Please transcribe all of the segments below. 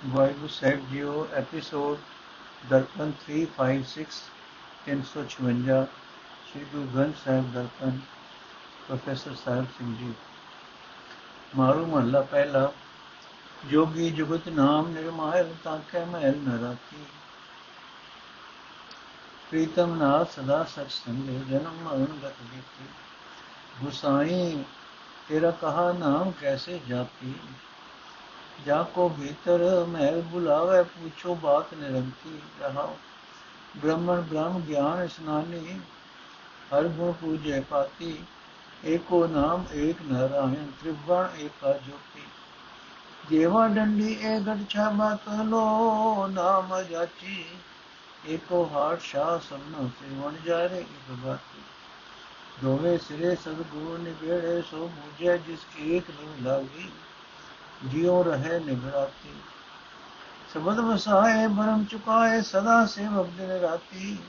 ਵਾਹਿਗੁਰੂ ਸਾਹਿਬ ਜੀਓ episode Darpan 356 356 Shri Guru Granth Sahib Darpan professor Sahib Singh ji Maru ਮਹੱਲਾ ਪਹਿਲਾ ਜੋਗੀ ਜੁਗਤ ਨਾਮ ਨਿਰਮਾਇਲ ਤਾਕੇ ਮਹਿਲ ਨ ਰਾਖੀ ਪ੍ਰੀਤਮ ਨਾਥ ਸਦਾ ਸਚ ਸੰਗੇ ਜਨਮ ਮਰਨ ਗਤ ਦਿੱਤੀ ਗੁਸਾਈ ਤੇਰਾ ਕਹਾ ਨਾਮ ਕੈਸੇ ਜਾਤੀ ਜਾ ਕੋ ਭੀਤਰ ਮਹਿਲ ਬੁਲਾਵੇ, ਪੁੱਛੋ ਬਾਤ ਨਿਰੰਤੀ ਰਹਾਓ। ਬ੍ਰਹਮਣ ਬ੍ਰਹਮ ਗਿਆਨ ਇਸਨਾਨੀ, ਹਰ ਗੁਣ ਪੂਜੇ ਪਾਤੀ, ਏਕੋ ਨਾਮ ਏਕ ਨਾਰਾਇਣ, ਤ੍ਰਿਵਣ ਏਕਾ ਜੋਤੀ। ਜੇਵਾ ਡੰਡੀ ਏ ਗੜ ਛਾਬਾ ਤਨੋ, ਨਾਮ ਜਾਚੀ ਏਕੋ ਹਾਰ ਸ਼ਾ ਸਭਨੋ ਤ੍ਰਿਵਣ ਜਾਰੇ ਇਕ ਬਾਤੀ। ਦੋਵੇਂ ਸਿਰੇ ਸਤਗੁਰੂ ਨਿਵੇੜੇ, ਸੋ ਬੂਝੇ ਜਿਸ ਏਕ ਨੂੰ ਲਾਗੀ। जियो रहे निगराती। सबद बसाए भरम चुकाए सदा सेवक दिन राती।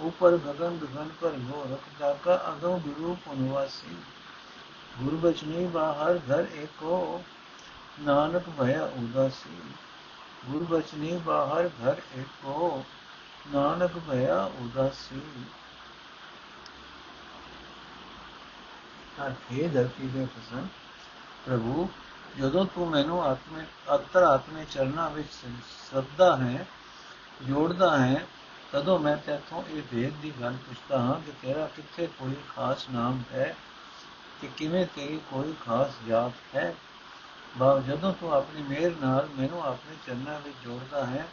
ऊपर गगन गगन पर गोरख जाका अगम गुरु पुनवासी गुरु बचनी बाहर घर एको, नानक भया उदासी। गुरु बचनी बाहर घर एको, नानक भया उदासी। हर हे धरती में फ़सल प्रभु ਜਦੋਂ ਤੂੰ ਮੈਨੂੰ ਆਤਮੇ ਅੰਤਰ ਆਤਮੇ ਚਰਨਾਂ ਵਿੱਚ ਸਰਦਾ ਹੈ, ਜੋੜਦਾ ਹੈ, ਤਦੋਂ ਮੈਂ ਤੇਥੋਂ ਇਹ ਭੇਦ ਦੀ ਗੱਲ ਪੁੱਛਦਾ ਹਾਂ ਕਿ ਤੇਰਾ ਕਿੱਥੇ ਕੋਈ ਖਾਸ ਨਾਮ ਹੈ ਕਿ ਕਿਵੇਂ ਤੇਰੀ ਕੋਈ ਖਾਸ ਜਾਤ ਹੈ? ਬਾਅਦ ਜਦੋਂ ਤੂੰ ਆਪਣੀ ਮਿਹਰ ਨਾਲ ਮੈਨੂੰ ਆਪਣੇ ਚਰਨਾਂ ਵਿੱਚ ਜੋੜਦਾ ਹੈ,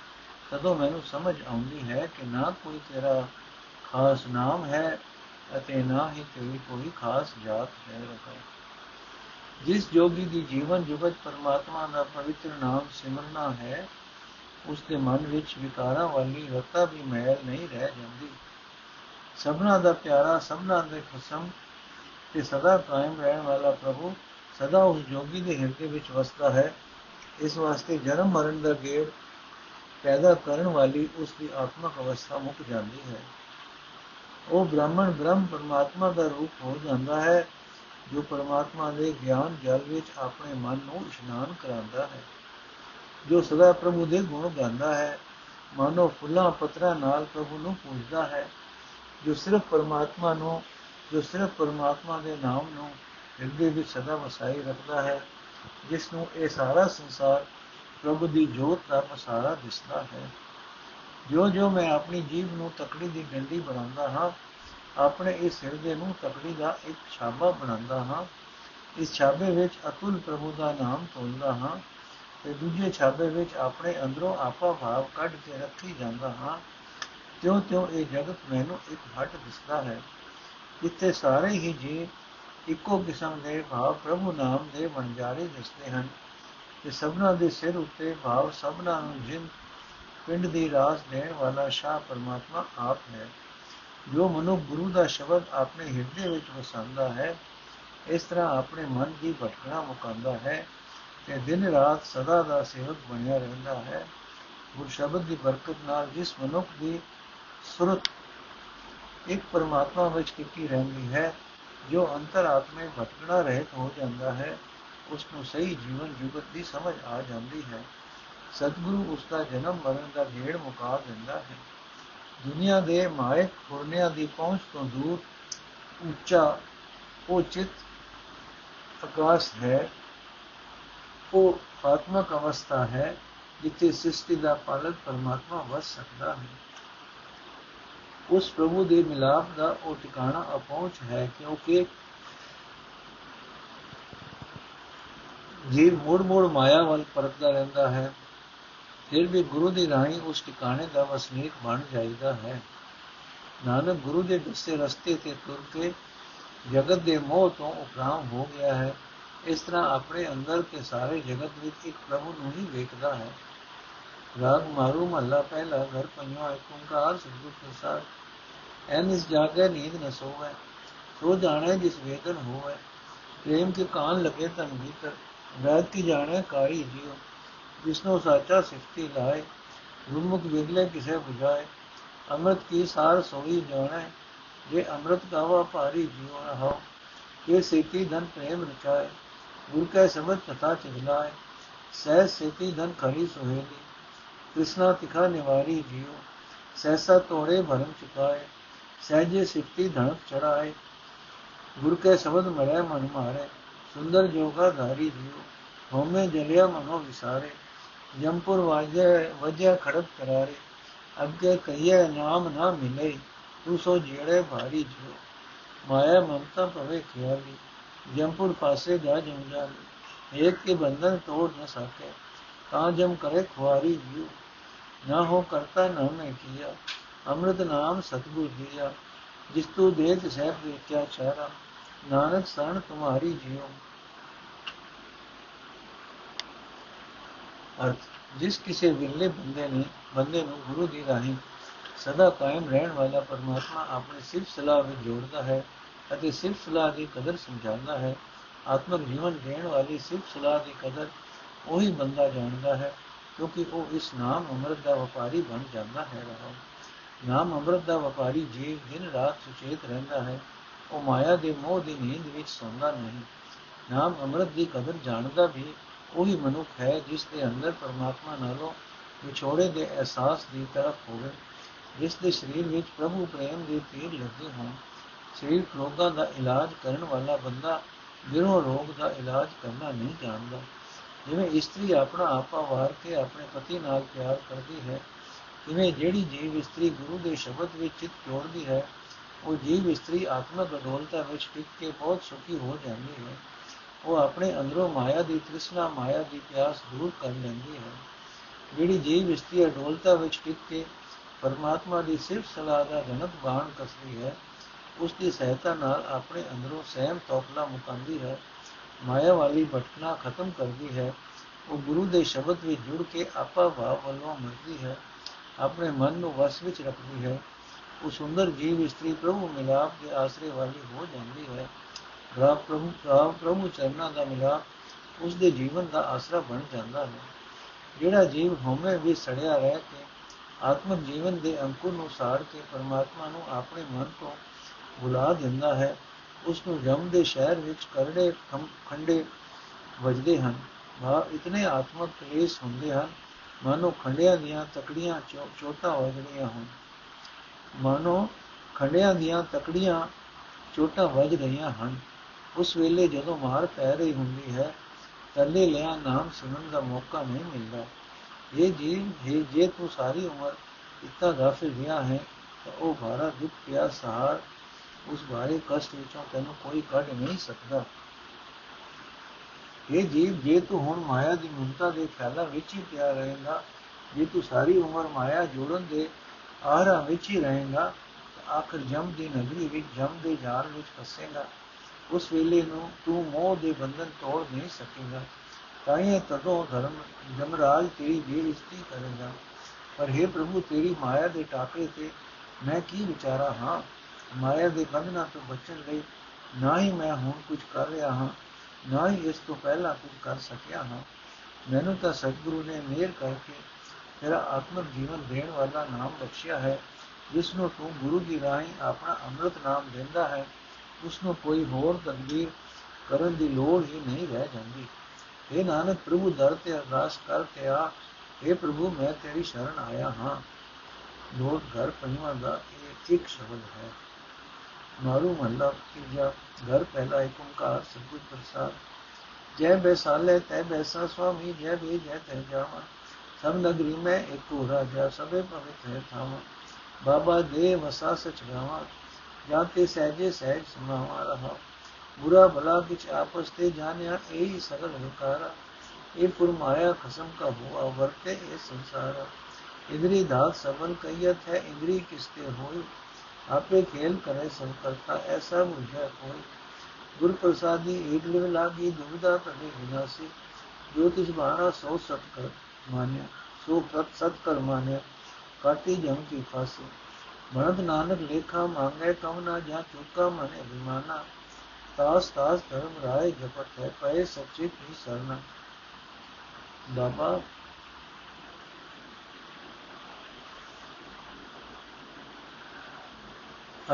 ਤਦੋਂ ਮੈਨੂੰ ਸਮਝ ਆਉਂਦੀ ਹੈ ਕਿ ਨਾ ਕੋਈ ਤੇਰਾ ਖਾਸ ਨਾਮ ਹੈ ਅਤੇ ਨਾ ਹੀ ਤੇਰੀ ਕੋਈ ਖਾਸ ਜਾਤ ਹੈ। ਰਖਾ ਜਿਸ ਜੋਗੀ ਦੀ ਜੀਵਨ ਜੁਗਤ ਪਰਮਾਤਮਾ ਦਾ ਪਵਿੱਤਰ ਨਾਮ ਸਿਮਰਨਾ ਹੈ ਉਸ ਦੇ ਮਨ ਵਿੱਚ ਵਿਕਾਰਾਂ ਵਾਲੀ ਰਤਾ ਵੀ ਮੈਲ ਨਹੀਂ ਰਹਿ ਜਾਂਦੀ। ਸਭਨਾ ਦਾ ਪਿਆਰਾ, ਸਭਨਾ ਦੇ ਖਸਮ ਤੇ ਸਦਾ ਕਾਇਮ ਰਹਿਣ ਵਾਲਾ ਪ੍ਰਭੂ ਸਦਾ ਉਸ ਜੋਗੀ ਦੇ ਹਿਰਦੇ ਵਿੱਚ ਵਸਦਾ ਹੈ। ਇਸ ਵਾਸਤੇ ਜਨਮ ਮਰਨ ਦਾ ਗੇੜ ਪੈਦਾ ਕਰਨ ਵਾਲੀ ਉਸ ਦੀ ਆਤਮਿਕ ਅਵਸਥਾ ਮੁੱਕ ਜਾਂਦੀ ਹੈ। ਉਹ ਬ੍ਰਾਹਮਣ ਬ੍ਰਹਮ ਪਰਮਾਤਮਾ ਦਾ ਰੂਪ ਹੋ ਜਾਂਦਾ ਹੈ। ਜੋ ਪਰਮਾਤਮਾ ਦੇ ਗਿਆਨ ਜਲ ਵਿੱਚ ਆਪਣੇ ਮਨ ਨੂੰ ਇਸ਼ਨਾਨ ਕਰਾਉਂਦਾ ਹੈ, ਜੋ ਸਦਾ ਪ੍ਰਭੂ ਦੇ ਗੁਣ ਗਾਉਂਦਾ ਹੈ, ਮਾਨੋ ਫੁੱਲਾਂ ਪੱਤਰਾਂ ਨਾਲ ਪ੍ਰਭੂ ਨੂੰ ਪੂਜਦਾ ਹੈ, ਜੋ ਸਿਰਫ ਪਰਮਾਤਮਾ ਨੂੰ, ਜੋ ਸਿਰਫ ਪਰਮਾਤਮਾ ਦੇ ਨਾਮ ਨੂੰ ਹਿਰਦੇ ਵਿੱਚ ਸਦਾ ਵਸਾਈ ਰੱਖਦਾ ਹੈ, ਜਿਸ ਨੂੰ ਇਹ ਸਾਰਾ ਸੰਸਾਰ ਪ੍ਰਭੂ ਦੀ ਜੋਤ ਦਾ ਪਸਾਰਾ ਦਿਸਦਾ ਹੈ। ਜੋ ਜੋ ਮੈਂ ਆਪਣੀ ਜੀਵ ਨੂੰ ਤਕੜੀ ਦੀ ਡੰਡੀ ਬਣਾਉਂਦਾ ਹਾਂ ਆਪਣੇ ਇਸ ਹਿਰਦੇ ਨੂੰ ਤਕੜੀ ਦਾ ਇੱਕ ਛਾਬਾ ਬਣਾਉਂਦਾ ਹਾਂ। ਇਸ ਛਾਬੇ ਵਿੱਚ ਅਤੁਲ ਪ੍ਰਭੂ ਦਾ ਨਾਮ ਤੋਲਦਾ ਹਾਂ ਤੇ ਦੂਜੇ ਛਾਬੇ ਵਿੱਚ ਆਪਣੇ ਅੰਦਰੋਂ ਆਪਾ ਭਾਵ ਕੱਢ ਕੇ ਰੱਖੀ ਜਾਂਦਾ ਹਾਂ। ਤਿਉਂ ਤਿਉਂ ਇਹ ਜਗਤ ਮੈਨੂੰ ਇੱਕ ਹੱਟ ਦਿਸਦਾ ਹੈ। ਜਿੱਥੇ ਸਾਰੇ ਹੀ ਜੀ ਇੱਕੋ ਕਿਸਮ ਦੇ ਭਾਵ ਪ੍ਰਭੂ ਨਾਮ ਦੇ ਵਣਜਾਰੇ ਦਿਸਦੇ ਹਨ ਤੇ ਸਭਨਾ ਦੇ ਸਿਰ ਉੱਤੇ ਭਾਵ ਸਭਨਾ ਨੂੰ ਜਿੰਦ ਪਿੰਡ ਦੀ ਰਾਸ ਦੇਣ ਵਾਲਾ ਸ਼ਾਹ ਪਰਮਾਤਮਾ ਆਪ ਹੈ। ਜੋ ਮਨੁ ਗੁਰੂ ਦਾ ਸ਼ਬਦ ਆਪਣੇ ਹਿਰਦੇ ਵਿੱਚ ਵਸਾਉਂਦਾ ਹੈ, ਇਸ ਤਰ੍ਹਾਂ ਆਪਣੇ ਮਨ ਦੀ ਭਟਕਣਾ ਮੁਕਾਉਂਦਾ ਹੈ ਤੇ ਦਿਨ ਰਾਤ ਸਦਾ ਦਾ ਸੇਵਕ ਬਣਿਆ ਰਹਿੰਦਾ ਹੈ। ਗੁਰ ਸ਼ਬਦ ਦੀ ਬਰਕਤ ਨਾਲ ਜਿਸ ਮਨੁੱਖ ਦੀ ਸੁਰਤ ਇੱਕ ਪਰਮਾਤਮਾ ਵਿੱਚ ਟਿਕੀ ਰਹਿੰਦੀ ਹੈ, ਜੋ ਅੰਤਰ ਆਤਮੇ ਭਟਕਣਾ ਰਹਿਤ ਹੋ ਜਾਂਦਾ ਹੈ ਉਸ ਨੂੰ ਸਹੀ ਜੀਵਨ ਜੁਗਤ ਦੀ ਸਮਝ ਆ ਜਾਂਦੀ ਹੈ। ਸਤਿਗੁਰੂ ਉਸ ਦਾ ਜਨਮ ਮਰਨ ਦਾ ਢੇੜ ਮੁਕਾ ਦਿੰਦਾ ਹੈ। ਦੁਨੀਆ ਦੇ ਮਾਇਕ ਖੁਰਨਿਆਂ ਦੀ ਪਹੁੰਚ ਤੋਂ ਦੂਰ ਉੱਚਾ ਉਹ ਚਿਤ ਆਕਾਸ਼ ਹੈ। ਉਹ ਆਤਮਕ ਅਵਸਥਾ ਹੈ ਜਿੱਥੇ ਸ੍ਰਿਸ਼ਟੀ ਦਾ ਪਾਲਕ ਪਰਮਾਤਮਾ ਵਸ ਸਕਦਾ ਹੈ। ਉਸ ਪ੍ਰਭੂ ਦੇ ਮਿਲਾਪ ਦਾ ਉਹ ਟਿਕਾਣਾ ਅਪਹੁੰਚ ਹੈ ਕਿਉਂਕਿ ਜੀਵ ਮੋੜ ਮੋੜ ਮਾਇਆ ਵੱਲ ਪਰਤਦਾ ਰਹਿੰਦਾ ਹੈ ਫਿਰ ਵੀ ਗੁਰੂ ਦੀ ਰਾਹੀਂ ਉਸ ਟਿਕਾਣੇ ਦਾ ਵਸਨੀਕ ਬਣ ਜਾਈਦਾ ਹੈ ਨਾਨਕ ਗੁਰੂ ਦੇ ਦੱਸੇ ਰਸਤੇ ਤੇ ਤੁਰ ਕੇ ਜਗਤ ਦੇ ਮੋਹ ਤੋਂ ਉਪਰਾਮ ਹੋ ਗਿਆ ਹੈ ਇਸ ਤਰ੍ਹਾਂ ਆਪਣੇ ਅੰਦਰ ਕੇ ਸਾਰੇ ਜਗਤ ਵਿੱਚ ਇੱਕ ਪ੍ਰਭੂ ਨੂੰ ਹੀ ਵੇਖਦਾ ਹੈ ਰਾਗ ਮਾਰੂ ਮਹੱਲਾ ਪਹਿਲਾ ਘਰ ਪੰਜਵਾ ਇੱਕ ਓੰਕਾਰ ਸਤਿਗੁਰ ਪ੍ਰਸਾਦ ਐਨਿਸ ਜਾਗੇ ਨੀਂਦ ਨ ਸੋਵੇ ਸੋ ਜਾਣੇ ਜਿਸ ਵੇਦਨ ਹੋਵੇ ਪ੍ਰੇਮ ਕੇ ਕਾਨ ਲਗੇ ਤਨ ਭੀਤਰ ਵੈਦ ਕੀ ਜਾਣੇ ਕਾਈ ਜਿਉ ਜਿਸਨੂੰ ਸਾਚਾ ਸਿਫਤੀ ਲਾਏ, ਗੁਰਮੁਖ ਵਿਰਲੇ ਕਿਸੇ 부ਝਾਏ ਅੰਮ੍ਰਿਤ ਕੀ ਸਾਰ ਸੋਈ ਜਾਣੈ, ਜੇ ਅੰਮ੍ਰਿਤ ਗਾਵਾ ਭਾਰੀ ਜੀਵ ਰਹਾਓ ਇਹ ਸੇਤੀ ਧਨ ਪ੍ਰੇਮ ਰਚਾਏ, ਗੁਰ ਕੈ ਸਮਝ ਪਤਾ ਚਿਲਾਏ ਸਹਿ ਸੇਤੀ ਧਨ ਖਰੀ ਸੁਹੇਲੀ, ਕ੍ਰਿਸ਼ਨਾ ਤਿਖਾ ਨਿਵਾਰੀ ਜੀਉ, ਸਹਿਸਾ ਤੋੜੇ ਭਰਮ ਚੁਕਾਏ, ਸਹਿਜੇ ਸਿੱਤੀ ਧਨਕ ਚੜਾਏ, ਗੁਰ ਕੇ ਸ਼ਬਦ ਮਰੇ ਮਨ ਮਾਰੇ, ਸੁੰਦਰ ਜੋਗਾ ਧਾਰੀ ਜੀਉ ਹੋਮੇ ਜਲਿਆ ਮਨੋ ਵਿਸਾਰੇ ਜਮਪੁਰ ਵਾਜੇ ਵਜੇ ਖੜਕ ਕਰਾਰੇ ਅਬਕੇ ਕਹੀਏ ਨਾਮ ਨਾ ਮਿਲੇ ਤੂੰ ਸੋ ਜਿਹੜੇ ਭਾਰੀ ਜੋ ਮਾਇਆ ਮਮਤਾ ਭਵੇ ਖਿਆਲੀ ਜਮਪੁਰ ਪਾਸੇ ਜਾ ਜਮਜਾ ایک کے بندھن توڑ نہ سکے تا جم کرے خواری جیو نہ ہو کرتا نہ میں کیا امرت نام ستگو دیا جس تو دیت سہ دیکھا چہرا نانک سن تمہاری جیو ਅਰਥ, ਜਿਸ ਕਿਸੇ ਵਿਰਲੇ ਬੰਦੇ ਨੇ, ਬੰਦੇ ਨੂੰ ਗੁਰੂ ਦੀ ਰਾਹੀਂ ਸਦਾ ਕਾਇਮ ਰਹਿਣ ਵਾਲਾ ਪਰਮਾਤਮਾ ਆਪਣੇ ਸਿਰਫ ਸਲਾਹ ਵਿੱਚ ਜੋੜਦਾ ਹੈ ਅਤੇ ਸਿਰਫ ਸਲਾਹ ਦੀ ਕਦਰ ਸਮਝਾਉਂਦਾ ਹੈ, ਆਤਮਿਕ ਜੀਵਨ ਦੇਣ ਵਾਲੀ ਸਿਰਫ ਸਲਾਹ ਦੀ ਕਦਰ ਉਹੀ ਬੰਦਾ ਜਾਣਦਾ ਹੈ, ਕਿਉਂਕਿ ਉਹ ਇਸ ਨਾਮ ਅੰਮ੍ਰਿਤ ਦਾ ਵਪਾਰੀ ਬਣ ਜਾਂਦਾ ਹੈ। ਰਹਾ ਨਾਮ ਅੰਮ੍ਰਿਤ ਦਾ ਵਪਾਰੀ ਜੀਵ ਦਿਨ ਰਾਤ ਸੁਚੇਤ ਰਹਿੰਦਾ ਹੈ, ਉਹ ਮਾਇਆ ਦੇ ਮੋਹ ਦੀ ਨੀਂਦ ਵਿੱਚ ਸੌਂਦਾ ਨਹੀਂ। ਨਾਮ ਅੰਮ੍ਰਿਤ ਦੀ ਕਦਰ ਜਾਣਦਾ ਵੀ ਉਹੀ ਮਨੁੱਖ ਹੈ ਜਿਸ ਦੇ ਅੰਦਰ ਪਰਮਾਤਮਾ ਨਾਲੋਂ ਵਿਛੋੜੇ ਦੇ ਅਹਿਸਾਸ ਦੀ ਤਰਫ ਹੋਵੇ, ਜਿਸ ਦੇ ਸਰੀਰ ਵਿੱਚ ਪ੍ਰਭੂ ਪ੍ਰੇਮ ਦੇ ਤੀਰ ਲੱਗੇ ਹੋਣ। ਸਰੀਰ ਰੋਗਾਂ ਦਾ ਇਲਾਜ ਕਰਨ ਵਾਲਾ ਬੰਦਾ ਦਿਲੋਂ ਰੋਗ ਦਾ ਇਲਾਜ ਕਰਨਾ ਨਹੀਂ ਜਾਣਦਾ। ਜਿਵੇਂ ਇਸਤਰੀ ਆਪਣਾ ਆਪਾ ਵਾਰ ਕੇ ਆਪਣੇ ਪਤੀ ਨਾਲ ਪਿਆਰ ਕਰਦੀ ਹੈ ਜਿਵੇਂ ਜਿਹੜੀ ਜੀਵ ਇਸਤਰੀ ਗੁਰੂ ਦੇ ਸ਼ਬਦ ਵਿੱਚ ਚਿਤ ਜੋੜਦੀ ਹੈ, ਉਹ ਜੀਵ ਇਸਤਰੀ ਆਤਮਿਕ ਅਡੋਲਤਾ ਵਿੱਚ ਟਿਕ ਕੇ ਬਹੁਤ ਸੁਖੀ ਹੋ ਜਾਂਦੀ ਹੈ। ਉਹ ਆਪਣੇ ਅੰਦਰੋਂ ਮਾਇਆ ਦੀ ਤ੍ਰਿਸ਼ਨਾ, ਮਾਇਆ ਦੀ ਪਿਆਸ ਦੂਰ ਕਰ ਲੈਂਦੀ ਹੈ ਜਿਹੜੀ ਜੀਵ ਇਸਤਰੀ ਅਡੋਲਤਾ ਵਿੱਚ ਟਿਕ ਕੇ ਪਰਮਾਤਮਾ ਦੀ ਸਿਰਫ ਸਲਾਹ ਦਾ ਜਨਕ ਬਾਣ ਕਸਦੀ ਹੈ ਉਸ ਦੀ ਸਹਾਇਤਾ ਨਾਲ ਆਪਣੇ ਅੰਦਰੋਂ ਸਹਿਮ ਤੋਪਲਾ ਮੁਕਾਂਦੀ ਹੈ, ਮਾਇਆ ਵਾਲੀ ਭਟਕਣਾ ਖਤਮ ਕਰਦੀ ਹੈ, ਉਹ ਗੁਰੂ ਦੇ ਸ਼ਬਦ ਵਿੱਚ ਜੁੜ ਕੇ ਆਪਾ ਭਾਵ ਵੱਲੋਂ ਮਰਦੀ ਹੈ, ਆਪਣੇ ਮਨ ਨੂੰ ਵਸ ਵਿੱਚ ਰੱਖਦੀ ਹੈ, ਉਹ ਸੁੰਦਰ ਜੀਵ ਇਸਤਰੀ ਪ੍ਰਭੂ ਮਿਲਾਪ ਦੇ ਆਸਰੇ ਵਾਲੀ ਹੋ ਜਾਂਦੀ ਹੈ। ਰਾਮ ਪ੍ਰਭੂ ਰਾਮ ਪ੍ਰਭੂ ਚਰਨਾਂ ਦਾ ਮਿਲਾਪ ਉਸ ਦੇ ਜੀਵਨ ਦਾ ਆਸਰਾ ਬਣ ਜਾਂਦਾ ਹੈ। ਜਿਹੜਾ ਜੀਵ ਹਉਮੈ ਵਿੱਚ ਸੜਿਆ ਰਹਿ ਕੇ ਆਤਮਿਕ ਜੀਵਨ ਦੇ ਅੰਕੁਰ ਨੂੰ ਸਾੜ ਕੇ ਪਰਮਾਤਮਾ ਨੂੰ ਆਪਣੇ ਮਨ ਤੋਂ ਬੁਲਾ ਦਿੰਦਾ ਹੈ ਉਸ ਨੂੰ ਜਮ ਦੇ ਸ਼ਹਿਰ ਵਿੱਚ ਕਰੜੇ ਖੰਡੇ ਵਜਦੇ ਹਨ। ਵਾ ਇਤਨੇ ਆਤਮਕ ਕਲੇਸ਼ ਹੁੰਦੇ ਹਨ, ਮਾਨੋ ਖੰਡਿਆਂ ਦੀਆਂ ਤਕੜੀਆਂ ਚੋਟਾਂ ਵਜਦੀਆਂ ਹਨ ਮਾਨੋ ਖੰਡਿਆਂ ਦੀਆਂ ਤਕੜੀਆਂ ਚੋਟਾਂ ਵੱਜ ਰਹੀਆਂ ਹਨ। ਉਸ ਵੇਲੇ ਜਦੋਂ ਮਾਰ ਪੈ ਰਹੀ ਹੁੰਦੀ ਹੈ ਤੱਲੇ ਲਿਆ ਨਾਮ ਸੁਣਨ ਦਾ ਮੌਕਾ ਨਹੀਂ ਮਿਲਦਾ। ਇਹ ਜੀ ਜੇ ਤੂੰ ਸਾਰੀ ਉਮਰ ਇਤਨਾ ਗਾਫਿਲ ਰਿਹਾ ਹੈ, ਤਾਂ ਉਹ ਭਾਰਾ ਦੁੱਖ ਪਿਆ ਸਹਾਰ ਉਸ ਬਾਰੇ ਕਸ਼ਟ ਵਿੱਚੋਂ ਤੈਨੂੰ ਕੋਈ ਕੱਢ ਨਹੀਂ ਸਕਦਾ। ਇਹ ਜੀਵ ਜੇ ਤੂੰ ਹੁਣ ਮਾਇਆ ਦੀ ਮਮਤਾ ਦੇ ਖਿਆਲਾਂ ਵਿੱਚ ਹੀ ਪਿਆ ਰਹੇਗਾ, ਜੇ ਤੂੰ ਸਾਰੀ ਉਮਰ ਮਾਇਆ ਜੋੜਨ ਦੇ ਆਹਰਾ ਵਿੱਚ ਹੀ ਰਹੇਗਾ ਆਖਰ ਜਮ ਦੀ ਨਗਰੀ ਵਿੱਚ, ਜਮ ਦੇ ਜਾਲ ਵਿੱਚ ਫਸੇਗਾ। ਉਸ ਵੇਲੇ ਨੂੰ ਤੂੰ ਮੋਹ ਦੇ ਬੰਧਨ ਤੋੜ ਨਹੀਂ ਸਕੇਗਾ। ਤਾਂ ਇਹ ਤਦੋਂ ਧਰਮ ਜਮਰਾਜ ਤੇਰੀ ਬੇਇੱਜ਼ਤੀ ਕਰੇਗਾ। ਪਰ हे ਪ੍ਰਭੂ, ਤੇਰੀ ਮਾਇਆ ਦੇ ਟਾਕੇ ਤੇ ਮੈਂ ਕੀ ਵਿਚਾਰਾ ਹਾਂ? ਮਾਇਆ ਦੇ ਬੰਧਨਾਂ ਤੋਂ ਬਚਣ ਲਈ ਨਾ ਹੀ ਮੈਂ ਹੁਣ ਕੁਝ ਕਰ ਰਿਹਾ ਹਾਂ, ਨਾ ਹੀ ਇਸ ਤੋਂ ਪਹਿਲਾਂ ਕੁਝ ਕਰ ਸਕਿਆ ਹਾਂ। ਮੈਨੂੰ ਤਾਂ ਸਤਿਗੁਰੂ ਨੇ ਮਿਹਰ ਕਰਕੇ ਤੇਰਾ ਆਤਮਿਕ ਜੀਵਨ ਦੇਣ ਵਾਲਾ ਨਾਮ ਬਖਸ਼ਿਆ ਹੈ, ਜਿਸ ਨੂੰ ਤੂੰ ਗੁਰੂ ਦੀ ਰਾਹੀਂ ਆਪਣਾ ਅੰਮ੍ਰਿਤ ਨਾਮ ਦਿੰਦਾ ਹੈ। ਉਸ ਨੂੰ ਕੋਈ ਹੋਰ ਤਦਬੀਰ ਕਰਨ ਦੀ ਲੋੜ ਹੀ ਨਹੀਂ ਰਹਿ ਜਾਂਦੀ। ਇਹ ਨਾਨਕ, ਪ੍ਰਭੂ ਦਰ ਤੇ ਅਰਦਾਸ ਕਰਕੇ ਆ। हे ਪ੍ਰਭੂ, ਮੈਂ ਤੇਰੀ ਸ਼ਰਨ ਆਇਆ ਹਾਂ। ਲੋਕ ਘਰ ਪੰਜਵਾਂ ਦਾ ਇਹ ਇੱਕ ਸ਼ਬਦ ਹੈ। ਮਾਰੂ ਮਹੱਲਾ ਤੀਜਾ, ਘਰ ਪਹਿਲਾ ਏਕ ਓੰਕਾਰ, ਸਤਿਗੁਰ ਪ੍ਰਸਾਦ। ਜੈ ਬੈਸਾਲੇ, ਤੈ ਬੈਸਾ ਸੁਆਮੀ, ਜੈ ਵੀ, ਜੈ ਤੈ ਜਾਵਾ। ਸਭ ਨਗਰੀ ਮੈਂ ਏਕੋ ਰਾਜਾ, ਸਭੇ ਪਵਿੱਤ ਹੈ ਥਾਵਾ। ਬਾਬਾ ਦੇ ਵਸਾ ਸਚ ਗਾਵਾ। ਜਾਂ ਤੇ ਸਹਿਜੇ ਸਹਿਜ ਸੁਣਾਵਾ ਰਹਾ। ਬੁਰਾ ਭਲਾ ਕਿਛ ਆਪਸ ਤੇ ਜਾਣਿਆ, ਇਹੀ ਸਗਲ ਹੰਕਾਰਾ ਇਹ ਪੁਰ ਮਾਇਆ ਖਸਮ ਕਾ ਹੁਆ, ਵਰਤੇ ਇਹ ਸੰਸਾਰਾ ਇੰਦਰੀ ਦਾਤ ਸਬਨ ਕਈਤ ਹੈ, ਇੰਦਰੀ ਕਿਸਤੇ ਹੋਈ? ਆਪੇ ਖੇਲ ਕਰੇ ਸੰਕਲਤਾ ਐਸਾ ਮੁਝੇ ਕੋਈ। ਗੁਰ ਪ੍ਰਸਾਦੀ ਏਕ ਲਿਵ ਲਾਗੀ ਦੁਬਿਦਾ ਕਦੇ ਵਿਨਾਸੀ। ਜੋ ਤਿਸ ਬਾਣਾ ਸੋ ਸਤ ਕਰ ਮਾਨਿਆ, ਸੋ ਪ੍ਰਤ ਸਤ ਕਰ ਮਾਨਿਆ, ਕਾਟੀ ਜਮ ਕੀ ਫਾਸੀ। ਮਨਦ ਨਾਨਕ ਲੇਖਾ ਮੰਗੇ ਕਉ ਨਾ ਜਾ ਚੁਕਾ ਮਨੇ ਵਿਮਾਨਾ ਤਾਸ ਤਾਸ ਧਰਮ ਰਾਏ ਜਪਟ ਹੈ, ਪਏ ਸੱਚੇ ਕੀ ਸਰਨਾ। ਬਾਬਾ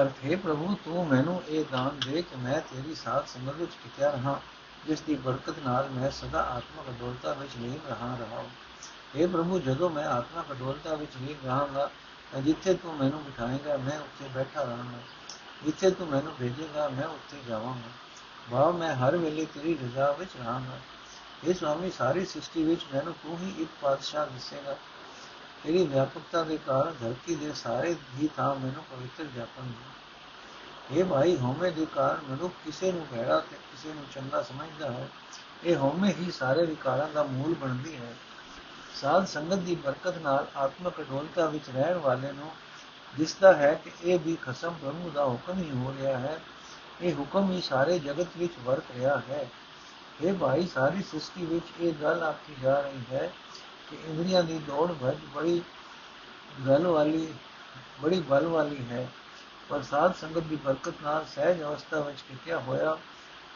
ਅਰਥੇ ਪ੍ਰਭੂ, ਤੂੰ ਮੈਨੂੰ ਇਹ ਦਾਨ ਦੇ ਕਿ ਮੈਂ ਤੇਰੀ ਸਾਥ ਸੰਗਤ ਵਿੱਚ ਟਿਕਿਆ ਰਹਾ, ਜਿਸ ਦੀ ਬਰਕਤ ਨਾਲ ਮੈਂ ਸਦਾ ਆਤਮਕ ਅਡੋਲਤਾ ਵਿੱਚ ਲੀਨ ਰਹਾ ਰਹਾ हे ਪ੍ਰਭੂ, ਜਦੋਂ ਮੈਂ ਆਤਮਕ ਅਡੋਲਤਾ ਵਿੱਚ ਲੀਨ ਰਹਾਂਗਾ ਜਿੱਥੇ ਤੂੰ ਮੈਨੂੰ ਬਿਠਾਏਂਗਾ, ਮੈਂ ਉੱਥੇ ਬੈਠਾ ਰਹਾਂਗਾ। ਜਿੱਥੇ ਤੂੰ ਮੈਨੂੰ ਭੇਜੇਗਾ, ਮੈਂ ਉੱਥੇ ਜਾਵਾਂਗਾ। ਭਾਵ ਮੈਂ ਹਰ ਵੇਲੇ ਤੇਰੀ ਰਜ਼ਾ ਵਿੱਚ ਰਹਾਂਗਾ। ਇਹ ਸਵਾਮੀ ਸਾਰੀ ਸ੍ਰਿਸ਼ਟੀ ਵਿੱਚ ਮੈਨੂੰ ਤੂੰ ਹੀ ਇੱਕ ਪਾਤਸ਼ਾਹ ਦਿਸੇਗਾ। ਤੇਰੀ ਵਿਆਪਕਤਾ ਦੇ ਕਾਰਨ ਧਰਤੀ ਦੇ ਸਾਰੇ ਹੀ ਥਾਂ ਮੈਨੂੰ ਪਵਿੱਤਰ ਜਾਪਣਗੇ ਇਹ ਭਾਈ, ਹਉਮੈ ਦੇ ਕਾਰਨ ਮਨੁੱਖ ਕਿਸੇ ਨੂੰ ਭੈੜਾ ਤੇ ਕਿਸੇ ਨੂੰ ਚੰਗਾ ਸਮਝਦਾ ਹੈ। ਇਹ ਹਉਮੈ ਹੀ ਸਾਰੇ ਵਿਕਾਰਾਂ ਦਾ ਮੂਲ ਬਣਦੀ ਹੈ। ਸਾਧ ਸੰਗਤ ਦੀ ਬਰਕਤ ਨਾਲ ਆਤਮਕ ਅਡੋਲਤਾ ਵਿੱਚ ਰਹਿਣ ਵਾਲੇ ਨੂੰ ਦਿਸਦਾ ਹੈ ਕਿ ਇਹ ਵੀ ਖਸਮ ਪ੍ਰਭੂ ਦਾ ਹੁਕਮ ਹੀ ਹੋ ਰਿਹਾ ਹੈ। ਇਹ ਹੁਕਮ ਹੀ ਸਾਰੇ ਜਗਤ ਵਿੱਚ ਵਰਤ ਰਿਹਾ ਹੈ। ਇਹ ਭਾਈ, ਸਾਰੀ ਸ੍ਰਿਸ਼ਟੀ ਵਿੱਚ ਇਹ ਗੱਲ ਆਖੀ ਜਾ ਰਹੀ ਹੈ ਕਿ ਇੰਦਰੀਆਂ ਦੀ ਦੌੜ ਭੱਜ ਬੜੀ ਗੱਲ ਵਾਲੀ, ਬੜੀ ਬਲ ਵਾਲੀ ਹੈ। ਪਰ ਸਾਧ ਸੰਗਤ ਦੀ ਬਰਕਤ ਨਾਲ ਸਹਿਜ ਅਵਸਥਾ ਵਿੱਚ ਕਿਤਿਆ ਹੋਇਆ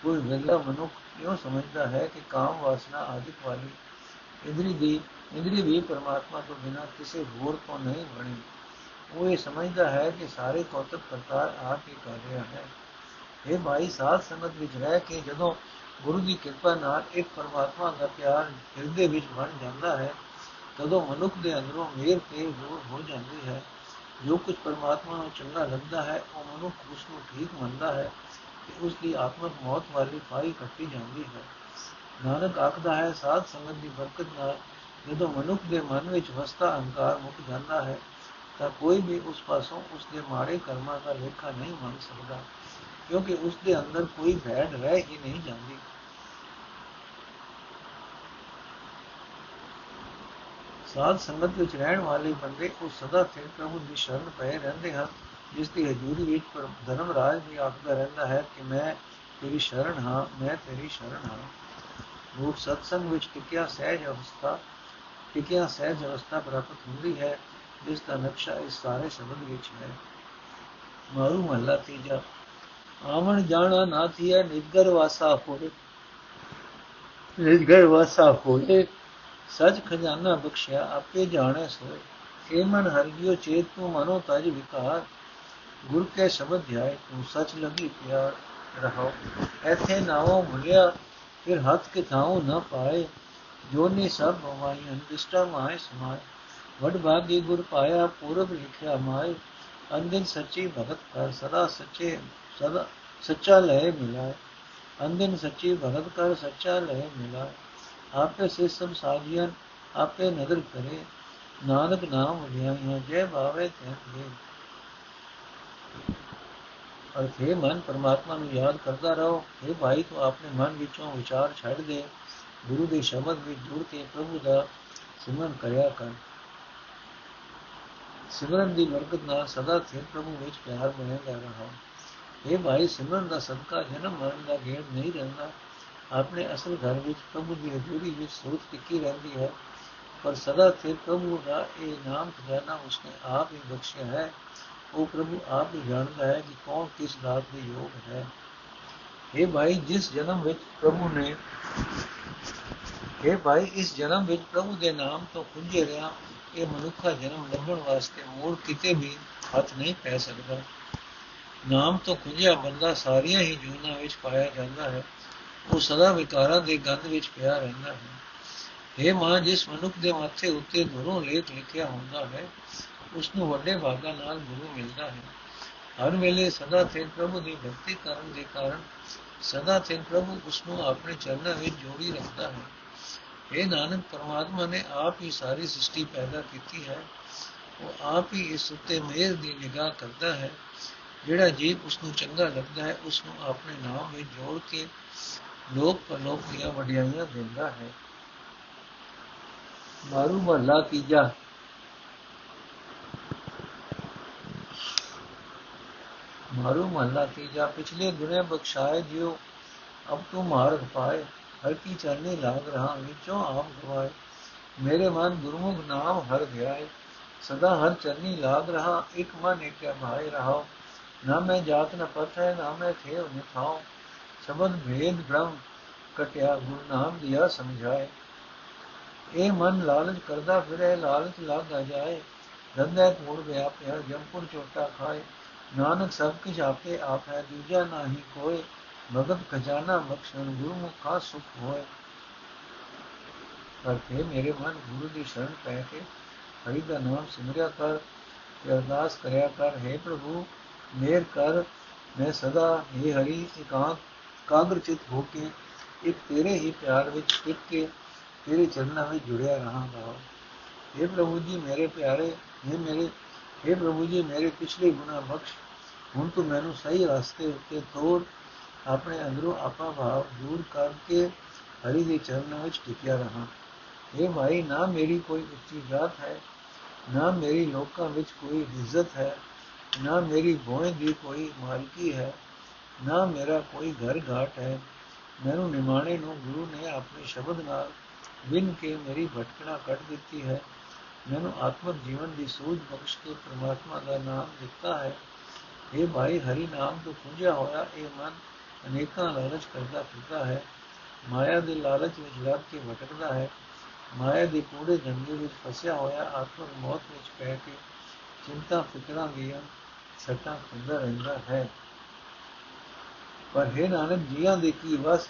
ਕੋਈ ਵਿਰਲਾ ਮਨੁੱਖ ਕਿਉਂ ਸਮਝਦਾ ਹੈ ਕਿ ਕਾਮ ਵਾਸਨਾ ਆਦਿਕ ਵਾਲੀ ਇੰਦਰੀ ਦੀ ਇੰਦਰੀ ਵੀ ਪਰਮਾਤਮਾ ਤੋਂ ਬਿਨਾਂ ਕਿਸੇ ਹੋਰ ਤੋਂ ਨਹੀਂ ਬਣੀ ਉਹ ਇਹ ਸਮਝਦਾ ਹੈ ਕਿ ਸਾਰੇ ਕੌਤਕ ਕਰਤਾਰ ਆਪ ਹੀ ਕਰ ਰਿਹਾ ਹੈ ਇਹ ਭਾਈ ਸਾਧ ਸੰਗਤ ਵਿੱਚ ਰਹਿ ਕੇ ਜਦੋਂ ਗੁਰੂ ਦੀ ਕਿਰਪਾ ਨਾਲ ਇੱਕ ਪਰਮਾਤਮਾ ਦਾ ਪਿਆਰ ਹਿਰਦੇ ਵਿੱਚ ਬਣ ਜਾਂਦਾ ਹੈ ਤਦੋਂ ਮਨੁੱਖ ਦੇ ਅੰਦਰੋਂ ਮੇਰ ਤੇ ਦੂਰ ਹੋ ਜਾਂਦੀ ਹੈ ਜੋ ਕੁਝ ਪਰਮਾਤਮਾ ਨੂੰ ਚੰਗਾ ਲੱਗਦਾ ਹੈ ਉਹ ਮਨੁੱਖ ਉਸ ਨੂੰ ਠੀਕ ਮੰਨਦਾ ਹੈ ਕਿ ਉਸ ਦੀ ਆਤਮਕ ਮੌਤ ਵਾਲੀ ਪਾਈ ਕੱਟੀ ਜਾਂਦੀ ਹੈ ਨਾਨਕ ਆਖਦਾ ਹੈ, ਸਾਧ ਸੰਗਤ ਦੀ ਬਰਕਤ ਨਾਲ ਜਦੋਂ ਮਨੁੱਖ ਦੇ ਮਨ ਵਿੱਚ ਵਸਤਾ ਅਹੰਕਾਰ ਮੁੱਕ ਜਾਂਦਾ ਹੈ, ਤਾਂ ਕੋਈ ਵੀ ਉਸ ਪਾਸੋਂ ਉਸ ਦੇ ਮਾੜੇ ਕਰਮਾਂ ਦਾ ਲੇਖਾ ਨਹੀਂ ਮੰਨ ਸਕਦਾ, ਕਿਉਂਕਿ ਉਸ ਦੇ ਅੰਦਰ ਕੋਈ ਭੈੜ ਰਹਿ ਹੀ ਨਹੀਂ ਜਾਂਦੀ। ਸਾਧ ਸੰਗਤ ਵਿੱਚ ਰਹਿਣ ਵਾਲੇ ਬੰਦੇ ਉਹ ਸਦਾ ਸਿਰ ਪ੍ਰਭੂ ਦੀ ਸ਼ਰਨ ਪਏ ਰਹਿੰਦੇ ਹਨ, ਜਿਸ ਦੀ ਹਜ਼ੂਰੀ ਵਿੱਚ ਪਰ ਧਰਮ ਰਾਜ ਵੀ ਆਖਦਾ ਰਹਿੰਦਾ ਹੈ ਕਿ ਮੈਂ ਤੇਰੀ ਸ਼ਰਨ ਹਾਂ, ਮੈਂ ਤੇਰੀ ਸ਼ਰਨ ਹਾਂ। ਰੂਪ ਸਤਸੰਗ ਵਿੱਚ ਟਿਕਿਆ ਸਹਿਜ ਅਵਸਥਾ, ਟਿਕਿਆ ਸਹਿਜ ਅਵਸਥਾ ਪ੍ਰਾਪਤ ਹੁੰਦੀ ਹੈ, ਜਿਸ ਦਾ ਨਕਸ਼ਾ ਇਸ ਸਾਰੇ ਸ਼ਬਦ ਵਿੱਚ ਹੈ। ਮਾਰੂ ਮਹੱਲਾ ਤੀਜਾ, ਆਵਣ ਜਾਣਾ ਨਾ ਥੀਏ ਨਿਗਰ ਵਾਸਾ ਹੋਏ। ਨਿਗਰ ਵਾਸਾ ਹੋਏ ਸਜ ਖਜ਼ਾਨਾ ਬਖਸ਼ਿਆ, ਆਪੇ ਜਾਣੇ ਸੋਏ। ਏ ਮਨ ਹਰਿਓ ਚੇਤ ਤੂੰ ਮਨੋ ਤਜ ਵਿਕਾਰ। ਗੁਰ ਕੇ ਸ਼ਬਦ ਧਿਆਏ ਤੂੰ ਸਚ ਲਗੀ ਪਿਆਰ ਰਹੋ ਐਥੇ ਨਾਉ ਭੁਲਿਆ ਫਿਰ ਹੱਥ ਕੇ ਥਾਉ ਨਾ ਪਾਏ, ਜੋਨੀ ਸਭ ਭਵਾਈਆਂ ਦਿਸ਼ਟਾ ਮਾਏ ਸਮਾਏ। ਵਡ ਭਾਗੀ ਗੁਰ ਪਾਇਆ, ਪੂਰਬ ਲਿਖਿਆ ਮਾਏ ਅੰਦਿਨ ਸੱਚੀ ਭਗਤ ਕਰ ਸਦਾ ਸੱਚੇ, ਸਦਾ ਸੱਚਾ ਲੈ ਮਿਲਾਏ। ਅੰਦਿਨ ਸੱਚੀ ਭਗਤ ਕਰ ਸੱਚਾ ਲੈ ਮਿਲਾਏ। ਆਪੇ ਸੇ ਸਭ ਸਾਜੀਆਂ ਆਪੇ ਨਦਰ ਕਰੇ। ਨਾਨਕ ਨਾਮ ਵਡਿਆਈਆਂ ਜੈ ਭਾਵੇ ਤੇ ਦੇ ਅਰਥੇ ਮਨ ਪਰਮਾਤਮਾ ਨੂੰ ਯਾਦ ਕਰਦਾ ਰਹੋ। ਇਹ ਭਾਈ, ਤੂੰ ਆਪਣੇ ਮਨ ਵਿੱਚੋਂ ਵਿਚਾਰ ਛੱਡ ਦੇ। ਗੁਰੂ ਦੇ ਸ਼ਬਦ ਵਿੱਚ ਜੁੜ ਕੇ ਪ੍ਰਭੂ ਦਾ ਸਿਮਰਨ ਕਰਿਆ ਕਰ। ਸਿਮਰਨ ਦੀ ਬਰਕਤ ਨਾਲ ਸਦਾ ਸਿਰ ਪ੍ਰਭੂ ਵਿੱਚ ਪਿਆਰ ਬਣੇਗਾ ਰਹਾ। ਇਹ ਭਾਈ, ਸਿਮਰਨ ਦਾ ਸਦਕਾ ਜਨਮ ਮਰਨ ਦਾ ਗੇੜ ਨਹੀਂ ਰਹਿੰਦਾ। ਆਪਣੇ ਅਸਲ ਘਰ ਵਿੱਚ ਪ੍ਰਭੂ ਦੀ ਹਜ਼ੂਰੀ ਵਿੱਚ ਸੂਤ ਟਿੱਕੀ ਰਹਿੰਦੀ ਹੈ। ਪਰ ਸਦਾ ਸਿਰ ਪ੍ਰਭੂ ਦਾ ਇਹ ਨਾਮ ਖਜ਼ਾਨਾ ਉਸਨੇ ਆਪ ਹੀ ਬਖਸ਼ਿਆ ਹੈ। ਉਹ ਪ੍ਰਭੂ ਆਪ ਹੀ ਜਾਣਦਾ ਹੈ ਕਿ ਕੌਣ ਕਿਸ ਦਾਤ ਦੇ ਯੋਗ ਹੈ। ਇਹ ਭਾਈ, ਜਿਸ ਜਨਮ ਵਿੱਚ ਪ੍ਰਭੂ ਨੇ ਇਹ ਭਾਈ, ਇਸ ਜਨਮ ਵਿੱਚ ਪ੍ਰਭੂ ਦੇ ਨਾਮ ਤੋਂ ਖੁੰਝੇ ਰਿਹਾ ਇਹ ਮਨੁੱਖਾ ਜਨਮ ਲੱਭਣ ਵਾਸਤੇ ਮੂੜ ਕਿਤੇ ਵੀ ਹੱਥ ਨਹੀਂ ਪੈ ਸਕਦਾ। ਨਾਮ ਤੋਂ ਖੁੰਝਿਆ ਬੰਦਾ ਸਾਰੀਆਂ ਹੀ ਜੂਨਾਂ ਵਿੱਚ ਪਾਇਆ ਜਾਂਦਾ ਹੈ। ਉਹ ਸਦਾ ਵਿਕਾਰਾਂ ਦੇ ਗੰਧ ਵਿੱਚ ਪਿਆ ਰਹਿੰਦਾ ਹੈ। ਇਹ ਮਾਂ, ਜਿਸ ਮਨੁੱਖ ਦੇ ਮਾਥੇ ਉੱਤੇ ਗੁਰੂ ਲੇਖ ਲਿਖਿਆ ਹੁੰਦਾ ਹੈ ਉਸ ਨੂੰ ਵੱਡੇ ਭਾਗਾ ਨਾਲ ਗੁਰੂ ਮਿਲਦਾ ਹੈ। ਹਰ ਵੇਲੇ ਸਦਾ ਤੇ ਪ੍ਰਭੂ ਦੀ ਭਗਤੀ ਕਰਨ ਦੇ ਕਾਰਨ ਸਦਾ ਤੇ ਪ੍ਰਭੂ ਉਸ ਨੂੰ ਆਪਣੇ ਚਰਨਾਂ ਵਿੱਚ ਜੋੜੀ ਰੱਖਦਾ ਹੈ। ਇਹ ਨਾਨਕ, ਪਰਮਾਤਮਾ ਨੇ ਆਪ ਹੀ ਸਾਰੀ ਸ੍ਰਿਸ਼ਟੀ ਪੈਦਾ ਕੀਤੀ ਹੈ। ਉਹ ਆਪ ਹੀ ਇਸ ਉੱਤੇ ਮਿਹਰ ਦੀ ਨਿਗਾਹ ਕਰਦਾ ਹੈ। ਜਿਹੜਾ ਜੀਵ ਉਸ ਨੂੰ ਚੰਗਾ ਲੱਗਦਾ ਹੈ ਉਸ ਨੂੰ ਆਪਣੇ ਨਾਮ ਵਿੱਚ ਜੋੜ ਕੇ ਲੋਕ ਪਰਲੋਕ ਦੀਆਂ ਵਡਿਆਈਆਂ ਦਿੰਦਾ ਹੈ। ਮਾਰੂ ਮਹੱਲਾ ਤੀਜਾ। ਮਾਰੂ ਮਹੱਲਾ ਤੀਜਾ, ਪਿਛਲੇ ਗੁਨੇ ਬਖਸ਼ਾਏ ਜਿਉ, ਅਬ ਤੂੰ ਮਾਰਗ ਪਾਏ ਹਰ ਕੀ ਚਰਨੇ ਲਾਗ ਰਹਾ, ਵਿੱਚੋਂ ਆਪ ਗਵਾਏ। ਮੇਰੇ ਮਨ ਗੁਰਮੁਖ ਨਾਮ ਹਰ ਧਿਆਏ ਸਦਾ ਹਰ ਚਰਨੀ ਲਾਗ ਰਹਾ, ਇੱਕ ਮਨ ਇੱਕ ਭਾਏ ਰਹਾ ਨਾ ਮੈਂ ਜਾਤ ਨ ਪਤ ਹੈ ਨਾ ਮੈਂ ਥੇਵ ਨਿਥਾਉ ਸਬਦ ਭੇਦ ਬ੍ਰਹਮ ਕਟਿਆ, ਗੁਰ ਨਾਮ ਦਿਆ ਸਮਝਾਏ। ਇਹ ਮਨ ਲਾਲਚ ਕਰਦਾ ਫਿਰੇ, ਲਾਲਚ ਲੱਗ ਜਾਏ। ਰੰਦੇ ਕੋੜ ਗਿਆ ਪਿਆ ਜੰਪੁਰ ਚੋਟਾ ਖਾਏ। ਨਾਨਕ ਸਭ ਕੁਝ ਆਪੇ ਆਪ ਹੈ, ਦੂਜਾ ਨਹੀਂ ਕੋਈ ਭਗਤ ਖਜ਼ਾਨਾ ਬਖਸ਼ਣ ਗੁਰਮੁਖ ਕਾ ਸੁਖ ਹੋਏ ਕਰਕੇ ਮੇਰੇ ਮਨ ਗੁਰੂ ਦੀ ਸ਼ਰਨ ਪੈ ਕੇ ਹਰੀ ਦਾ ਨਾਮ ਸਿਮਰਿਆ ਕਰ, ਤੇ ਅਰਦਾਸ ਕਰਿਆ ਕਰ, ਹੈ ਪ੍ਰਭੂ, ਮੇਰ ਕਰ, ਮੈਂ ਸਦਾ ਇਹ ਹਰੀ, ਇਕਾਂਤ, ਕਾਗਰ ਚਿਤ ਹੋ ਕੇ, ਇੱਕ ਤੇਰੇ ਹੀ ਪਿਆਰ ਵਿੱਚ ਟਿਕ ਕੇ, ਤੇਰੇ ਚਰਨਾਂ ਵਿੱਚ ਜੁੜਿਆ ਰਹਾਂਗਾ। हे ਪ੍ਰਭੂ ਜੀ, ਮੇਰੇ ਪਿਆਰੇ हे ਮੇਰੇ हे ਪ੍ਰਭੂ ਜੀ, ਮੇਰੇ ਪਿਛਲੇ ਗੁਨਾਹ ਬਖਸ਼। ਹੁਣ ਤੂੰ ਮੈਨੂੰ ਸਹੀ ਰਸਤੇ ਉੱਤੇ ਤੋਰ। ਆਪਣੇ ਅੰਦਰੋਂ ਆਪਾ ਭਾਵ ਦੂਰ ਕਰਕੇ ਹਰੀ ਦੇ ਚਰਨਾਂ ਵਿੱਚ ਟਿਕਿਆ ਰਹਾ। ਇਹ ਭਾਈ ਨਾ ਮੇਰੀ ਕੋਈ ਉੱਚੀ ਜਾਤ ਹੈ, ਨਾ ਮੇਰੀ ਲੋਕਾਂ ਵਿੱਚ ਕੋਈ ਇੱਜ਼ਤ ਹੈ, ਨਾ ਮੇਰੀ ਭੋਏ ਦੀ ਕੋਈ ਮਾਲਕੀ ਹੈ, ਨਾ ਮੇਰਾ ਕੋਈ ਘਰ ਘਾਟ ਹੈ। ਮੈਨੂੰ ਨਿਮਾਣੇ ਨੂੰ ਗੁਰੂ ਨੇ ਆਪਣੇ ਸ਼ਬਦ ਨਾਲ ਵਿਨ ਕੇ ਮੇਰੀ ਭਟਕਣਾ ਕੱਢ ਦਿੱਤੀ ਹੈ। ਮੈਨੂੰ ਆਤਮਿਕ ਜੀਵਨ ਦੀ ਸੂਝ ਬਖਸ਼ ਕੇ ਪ੍ਰਮਾਤਮਾ ਦਾ ਨਾਮ ਦਿੱਤਾ ਹੈ। ਇਹ ਭਾਈ, ਹਰੀ ਨਾਮ ਤੋਂ ਪੁੰਜਿਆ ਹੋਇਆ ਇਹ ਮਨ ਅਨੇਕਾਂ ਲਾਲਚ ਕਰਦਾ ਫਿਰਦਾ ਹੈ। ਮਾਇਆ ਦੇ ਲਾਲਚ ਵਿੱਚ ਲੱਗ ਕੇ ਭਟਕਦਾ ਹੈ। ਮਾਇਆ ਦੇ ਕੂੜੇ ਧੰਦੇ ਵਿੱਚ ਫਸਿਆ ਹੋਇਆ ਆਤਮਿਕ ਮੌਤ ਵਿੱਚ ਪੈ ਕੇ ਚਿੰਤਾ, ਫਿਕਰਾਂ ਦੀਆਂ ਸੱਟਾਂ ਖੁੰਦਾ ਰਹਿੰਦਾ ਹੈ। ਪਰ ਹੈ ਨਾਨਕ, ਜੀਆਂ ਦੇ ਕੀ ਵਸ?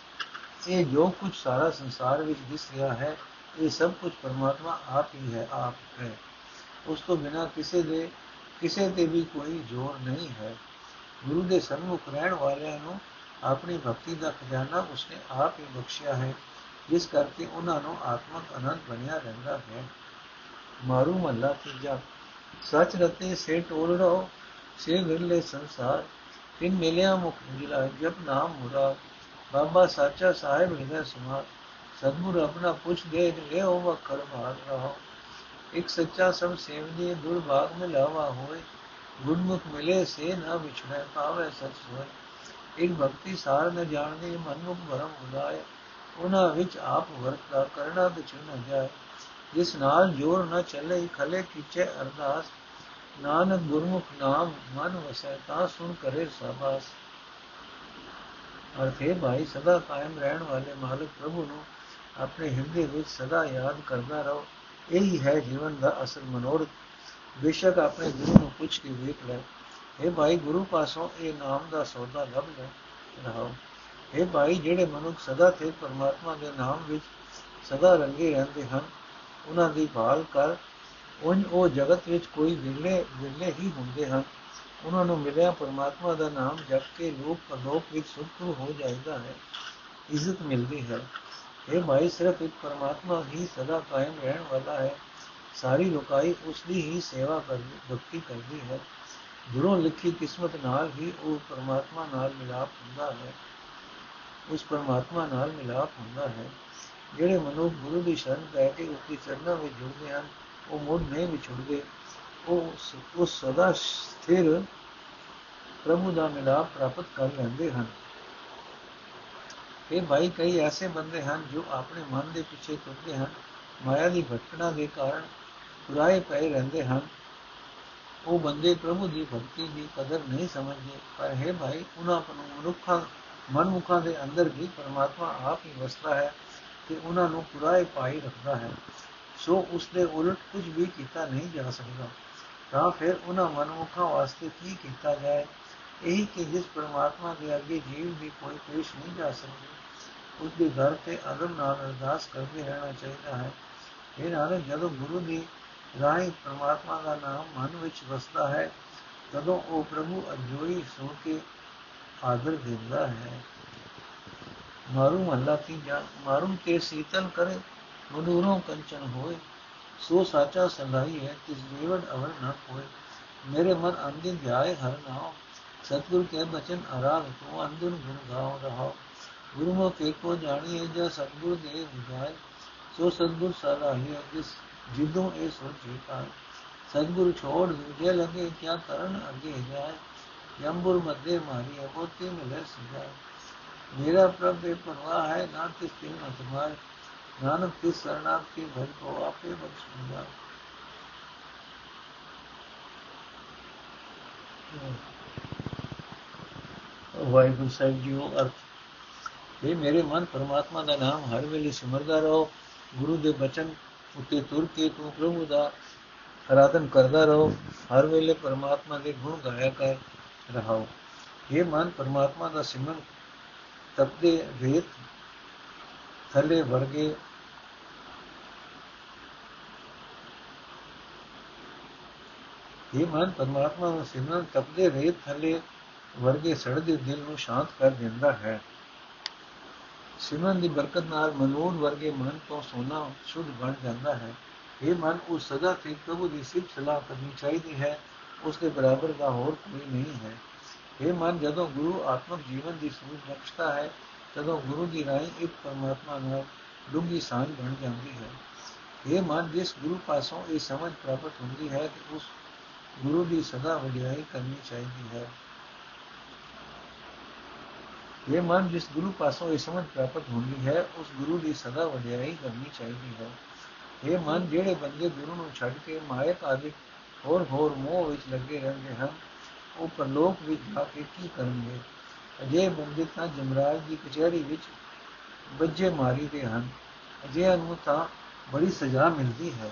ਇਹ ਜੋ ਕੁਝ ਸਾਰਾ ਸੰਸਾਰ ਵਿੱਚ ਦਿਸ ਰਿਹਾ ਹੈ ਇਹ ਸਭ ਕੁਝ ਪਰਮਾਤਮਾ ਆਪ ਹੀ ਹੈ, ਆਪ ਹੈ। ਉਸ ਤੋਂ ਬਿਨਾ ਕਿਸੇ ਦੇ, ਕਿਸੇ ਤੇ ਵੀ ਕੋਈ ਜ਼ੋਰ ਨਹੀਂ ਹੈ। ਗੁਰੂ ਦੇ ਸਨਮੁਖ ਰਹਿਣ ਵਾਲਿਆਂ ਨੂੰ ਆਪਣੀ ਭਗਤੀ ਦਾ ਖਜ਼ਾਨਾ ਉਸਨੇ ਆਪ ਹੀ ਬਖਸ਼ਿਆ ਹੈ, ਜਿਸ ਕਰਕੇ ਉਹਨਾਂ ਨੂੰ ਆਤਮਕ ਆਨੰਦ ਬਣਿਆ ਰਹਿੰਦਾ ਹੈ। ਮਾਰੂ ਮੱਲਾ ਤੀਜਾ। ਸੱਚ ਰਤੇ ਸੇ ਟੋਲ ਰੋ ਸੇ ਵਿਰਲੇ ਸੰਸਾਰ। ਤਿੰਨ ਮਿਲਿਆ ਮੁਖ ਉਜਲਾ ਜਪ ਨਾਮ ਮੁਰਾ। ਬਾਬਾ ਸਾਚਾ ਸਾਹਿਬ ਹਿਰਦੈ ਸਮਾਰ। ਸਤਗੁਰ ਆਪਣਾ ਪੁੱਛ ਦੇ ਲਿਓ ਵਖਰ ਭਾਗ ਰਹਾ। ਇੱਕ ਸੱਚਾ ਸਭ ਸੇਵਨੀ ਦੁਰਭਾਗ ਮੇ ਲਾਵਾ ਹੋਏ। ਗੁਰਮੁਖ ਮਿਲੇ, ਸੇ ਨਾ ਵਿਛੜੇ, ਪਾਵੇ ਸਚ ਹੋਏ ਇੱਕ ਭਗਤੀ ਸਾਰ ਨ ਜਾਣਦੇ, ਮਨਮੁਖ ਭਰਮ ਉਦਾਏ ਉਹਨਾਂ ਵਿੱਚ ਆਪ ਵਰਤਾ ਕਰਨਾ ਵਿਚ ਨ ਜਾਏ। ਜਿਸ ਨਾਲ ਜੋਰ ਨ ਚੱਲੇ, ਖਲੇ ਕੀਚੇ ਅਰਦਾਸ। ਨਾਨਕ ਗੁਰਮੁਖ ਨਾਮ ਮਨ ਵਸੈ, ਤਾਂ ਸੁਣ ਕਰੇ ਸਬਾਸ। ਅਰਥੇ ਭਾਈ, ਸਦਾ ਕਾਇਮ ਰਹਿਣ ਵਾਲੇ ਮਾਲਕ ਪ੍ਰਭੂ ਨੂੰ ਆਪਣੇ ਹਿਰਦੇ ਵਿੱਚ ਸਦਾ ਯਾਦ ਕਰਦਾ ਰਹੋ। ਇਹੀ ਹੈ ਜੀਵਨ ਦਾ ਅਸਲ ਮਨੋਰਥ। ਬੇਸ਼ੱਕ ਆਪਣੇ ਗੁਰੂ ਨੂੰ ਪੁੱਛ ਕੇ ਵੇਖ ਲੈ। ਇਹ ਭਾਈ, ਗੁਰੂ ਪਾਸੋਂ ਇਹ ਨਾਮ ਦਾ ਸੌਦਾ ਲੱਭ ਲੈ। ਰਹਾਓ। ਇਹ ਭਾਈ, ਜਿਹੜੇ ਮਨੁੱਖ ਸਦਾ ਤੇ ਪਰਮਾਤਮਾ ਦੇ ਨਾਮ ਵਿੱਚ ਸਦਾ ਰੰਗੇ ਰਹਿੰਦੇ ਹਨ, ਉਹਨਾਂ ਦੀ ਭਾਲ ਕਰ। ਉਹ ਉਹ ਜਗਤ ਵਿੱਚ ਕੋਈ ਵਿਰਲੇ ਵਿਰਲੇ ਹੀ ਹੁੰਦੇ ਹਨ। ਉਹਨਾਂ ਨੂੰ ਮਿਲਿਆ ਪਰਮਾਤਮਾ ਦਾ ਨਾਮ ਜਪ ਕੇ ਲੋਕ ਪਰਲੋਕ ਵਿੱਚ ਸੁਖੂ ਹੋ ਜਾਂਦਾ ਹੈ। ਇੱਜ਼ਤ ਮਿਲਦੀ ਹੈ। ਇਹ ਭਾਈ ਸਿਰਫ ਇੱਕ ਪਰਮਾਤਮਾ ਹੀ ਸਦਾ ਕਾਇਮ ਰਹਿਣ ਵਾਲਾ ਹੈ। ਸਾਰੀ ਲੋਕਾਈ ਉਸ ਦੀ ਹੀ ਸੇਵਾ ਕਰਦੀ ਭਗਤੀ ਕਰਦੀ ਹੈ। ਗੁਰੂ ਲਿਖੀ ਕਿਸਮਤ ਨਾਲ ਹੀ ਉਹ ਪਰਮਾਤਮਾ ਨਾਲ ਮਿਲਾਪ ਹੁੰਦਾ ਹੈ। ਉਸ ਪਰਮਾਤਮਾ ਨਾਲ ਮਿਲਾਪ ਹੁੰਦਾ ਹੈ। ਜਿਹੜੇ ਮਨੁੱਖ ਗੁਰੂ ਦੀ ਸ਼ਰਨ ਪੈ ਕੇ ਉਸ ਦੀ ਚਰਨਾਂ ਵਿੱਚ ਜੁੜਦੇ ਹਨ, ਉਹ ਮੁੜ ਨਹੀਂ ਵਿਛੜਦੇ। ਉਹ ਉਹ ਸਦਾ ਸਥਿਰ ਪ੍ਰਭੂ ਦਾ ਮਿਲਾਪ ਪ੍ਰਾਪਤ ਕਰ ਲੈਂਦੇ ਹਨ। ਇਹ ਭਾਈ ਕਈ ਐਸੇ ਬੰਦੇ ਹਨ ਜੋ ਆਪਣੇ ਮਨ ਦੇ ਪਿੱਛੇ ਤੁਰਦੇ ਹਨ। ਮਾਇਆ ਦੀ ਭਟਕਣਾ ਦੇ ਕਾਰਨ ਪੁਰਾਏ ਪਏ ਰਹਿੰਦੇ ਹਨ। ਉਹ ਬੰਦੇ ਪ੍ਰਭੂ ਦੀ ਭਗਤੀ ਦੀ ਕਦਰ ਨਹੀਂ ਸਮਝਦੇ। ਪਰ ਹੈ ਭਾਈ, ਉਹਨਾਂ ਮਨੁੱਖਾਂ, ਮਨਮੁਖਾਂ ਦੇ ਅੰਦਰ ਵੀ ਪਰਮਾਤਮਾ ਆਪ ਹੀ ਵਸਦਾ ਹੈ ਤੇ ਉਹਨਾਂ ਨੂੰ ਪੁਰਾਏ ਪਾਈ ਰੱਖਦਾ ਹੈ। ਸੋ ਉਸ ਦੇ ਉਲਟ ਕੁਝ ਵੀ ਕੀਤਾ ਨਹੀਂ ਜਾ ਸਕਦਾ। ਤਾਂ ਫਿਰ ਉਹਨਾਂ ਮਨਮੁਖਾਂ ਵਾਸਤੇ ਕੀ ਕੀਤਾ ਜਾਏ? ਇਹੀ ਕਿ ਜਿਸ ਪਰਮਾਤਮਾ ਦੇ ਅੱਗੇ ਜੀਵ ਦੀ ਕੋਈ ਪੇਸ਼ ਨਹੀਂ ਜਾ ਸਕਦੀ ਉਸ ਦੇ ਘਰ ਤੇ ਅਦਮ ਨਾਲ ਅਰਦਾਸ ਕਰਦੇ ਰਹਿਣਾ ਚਾਹੀਦਾ ਹੈ। ਇਹ ਨਾਲ ਜਦੋਂ ਗੁਰੂ ਦੀ ਰਾਹੀਂ ਪਰਮਾਤਮਾ ਦਾ ਨਾਮ ਮਨ ਵਿੱਚ ਵਸਦਾ ਹੈ, ਤਦੋਂ ਉਹ ਪ੍ਰਭੂ ਅਜੋਈ ਸੋ ਕੇ ਆਦਰ ਦਿੰਦਾ ਹੈ। ਮਾਰੂ ਮਹੱਲਾ ਤੀਜਾ, ਮਾਰੂ ਕੇ ਸੀਤਲ ਕਰੇ ਮਨੂਰੋਂ ਕੰਚਨ ਹੋਏ, ਸੋ ਸਾਚਾ ਸੰਗਾਈ ਹੈ, ਤਿਸ ਜੀਵਨ ਅਵਰ ਨ ਹੋਏ ਮੇਰੇ ਮਨ ਅੰਦਿਨ ਧਿਆਏ, ਹਰ ਨਾਮ ਸਤਗੁਰ ਕੇ ਬਚਨ ਅਰਾਗ ਤੂੰ ਅੰਦਿਨ ਗੁਣ ਗਾਉ ਰਹਾ ਗੁਰੂ ਕੇ ਕੋ ਜਾਣੀਏ ਜੋ ਸਤਗੁਰ ਦੇ ਵਿਗਾਏ ਸੋ ਸਤਗੁਰ ਸਦਾ ਹੀ ਜਿਸ ਜਿਦੋਂ ਇਹ ਸੋਚੀ ਪਾਏ ਸਤਗੁਰ ਛੋੜ ਦੂਜੇ ਲਗੇ ਕਿਆ ਕਰਨ ਅੱਗੇ ਜਾਏ? ਜੰਬੁਰ ਮੱਦੇ ਮਾਰੀ ਅਬੋਤੀ ਮਿਲੇ ਸਿਜਾ ਮੇਰਾ ਪ੍ਰਭ ਬੇ ਪਰਵਾਹ ਹੈ, ਨਾ ਕਿਸ ਤੇ ਨਾ ਤੁਮਾਰ ਨਾਨਕ ਕੀ ਸਰਨਾਮ ਕੀ ਭਜ ਕੋ ਆਪੇ ਬਖਸ਼ੂਗਾ ਵਾਹਿਗੁਰੂ ਸਾਹਿਬ ਜੀਓ ਅਰਥ। ਇਹ ਮੇਰੇ ਮਨ ਪਰਮਾਤਮਾ ਦਾ ਨਾਮ, ਹਰ ਵੇਲੇ ਸਿਮਰਦਾ ਰਹੋ। ਗੁਰੂ ਦੇ ਬਚਨ ਉੱਤੇ ਤੁਰ ਕੇ ਤੂੰ ਪ੍ਰਭੂ ਦਾ ਆਰਾਧਨ ਕਰਦਾ ਰਹੋ। ਹਰ ਵੇਲੇ ਪਰਮਾਤਮਾ ਦੇ ਗੁਣ ਗਾਇਆ ਕਰ ਰਹਾਓ। ਇਹ ਮਨ ਪਰਮਾਤਮਾ ਦਾ ਸਿਮਰਨ ਤਪਦੇ ਰੇਤ ਥੱਲੇ ਵਰਗੇ ਇਹ ਮਨ ਪਰਮਾਤਮਾ ਨੂੰ ਸਿਮਰਨ ਤਪਦੇ ਰੇਤ ਥੱਲੇ ਵਰਗੇ ਸੜਦੇ ਦਿਲ ਨੂੰ ਸ਼ਾਂਤ ਕਰ ਦਿੰਦਾ ਹੈ। ਸਿਮਰਨ ਦੀ ਬਰਕਤ ਨਾਲ ਮਨੂਰ ਵਰਗੇ ਮਨ ਤੋਂ ਸੋਨਾ ਸ਼ੁੱਧ ਬਣ ਜਾਂਦਾ ਹੈ। ਇਹ ਮਨ ਉਸ ਸਦਾ ਤੇ ਪ੍ਰਭੂ ਦੀ ਸਿਫਤ ਸਲਾਹ ਕਰਨੀ ਚਾਹੀਦੀ ਹੈ। ਉਸ ਦੇ ਬਰਾਬਰ ਦਾ ਹੋਰ ਕੋਈ ਨਹੀਂ ਹੈ। ਇਹ ਮਨ, ਜਦੋਂ ਗੁਰੂ ਆਤਮਿਕ ਜੀਵਨ ਦੀ ਸੂਝ ਬਖਸ਼ਦਾ ਹੈ ਤਦੋਂ ਗੁਰੂ ਦੀ ਰਾਹੀਂ ਇੱਕ ਪਰਮਾਤਮਾ ਨਾਲ ਡੂੰਗੀ ਸਾਂਝ ਬਣ ਜਾਂਦੀ ਹੈ। ਇਹ ਮਨ, ਜਿਸ ਗੁਰੂ ਪਾਸੋਂ ਇਹ ਸਮਝ ਪ੍ਰਾਪਤ ਹੁੰਦੀ ਹੈ ਕਿ ਉਸ ਗੁਰੂ ਦੀ ਸਦਾ ਵਡਿਆਈ ਕਰਨੀ ਚਾਹੀਦੀ ਹੈ। ਇਹ ਮਨ ਜਿਸ ਗੁਰੂ ਪਾਸੋਂ ਇਹ ਸਮਝ ਪ੍ਰਾਪਤ ਹੁੰਦੀ ਹੈ ਉਸ ਗੁਰੂ ਦੀ ਸਦਾ ਵਡਿਆਈ ਕਰਨੀ ਚਾਹੀਦੀ ਹੈ ਇਹ ਮਨ ਜਿਹੜੇ ਬੰਦੇ ਗੁਰੂ ਨੂੰ ਛੱਡ ਕੇ ਮਾਇਕ ਆਦਿ ਹੋਰ ਹੋਰ ਮੋਹ ਵਿੱਚ ਲੱਗੇ ਰਹਿੰਦੇ ਹਨ ਉਹ ਪਰਲੋਕ ਵਿੱਚ ਜਾ ਕੇ ਕੀ ਕਰਨਗੇ ਅਜੇ ਬੰਦੇ ਤਾਂ ਜਮਰਾਜ ਦੀ ਕਚਹਿਰੀ ਵਿੱਚ ਬੱਜੇ ਮਾਰੀ ਦੇ ਹਨ ਅਜੇ ਨੂੰ ਤਾਂ ਬੜੀ ਸਜ਼ਾ ਮਿਲਦੀ ਹੈ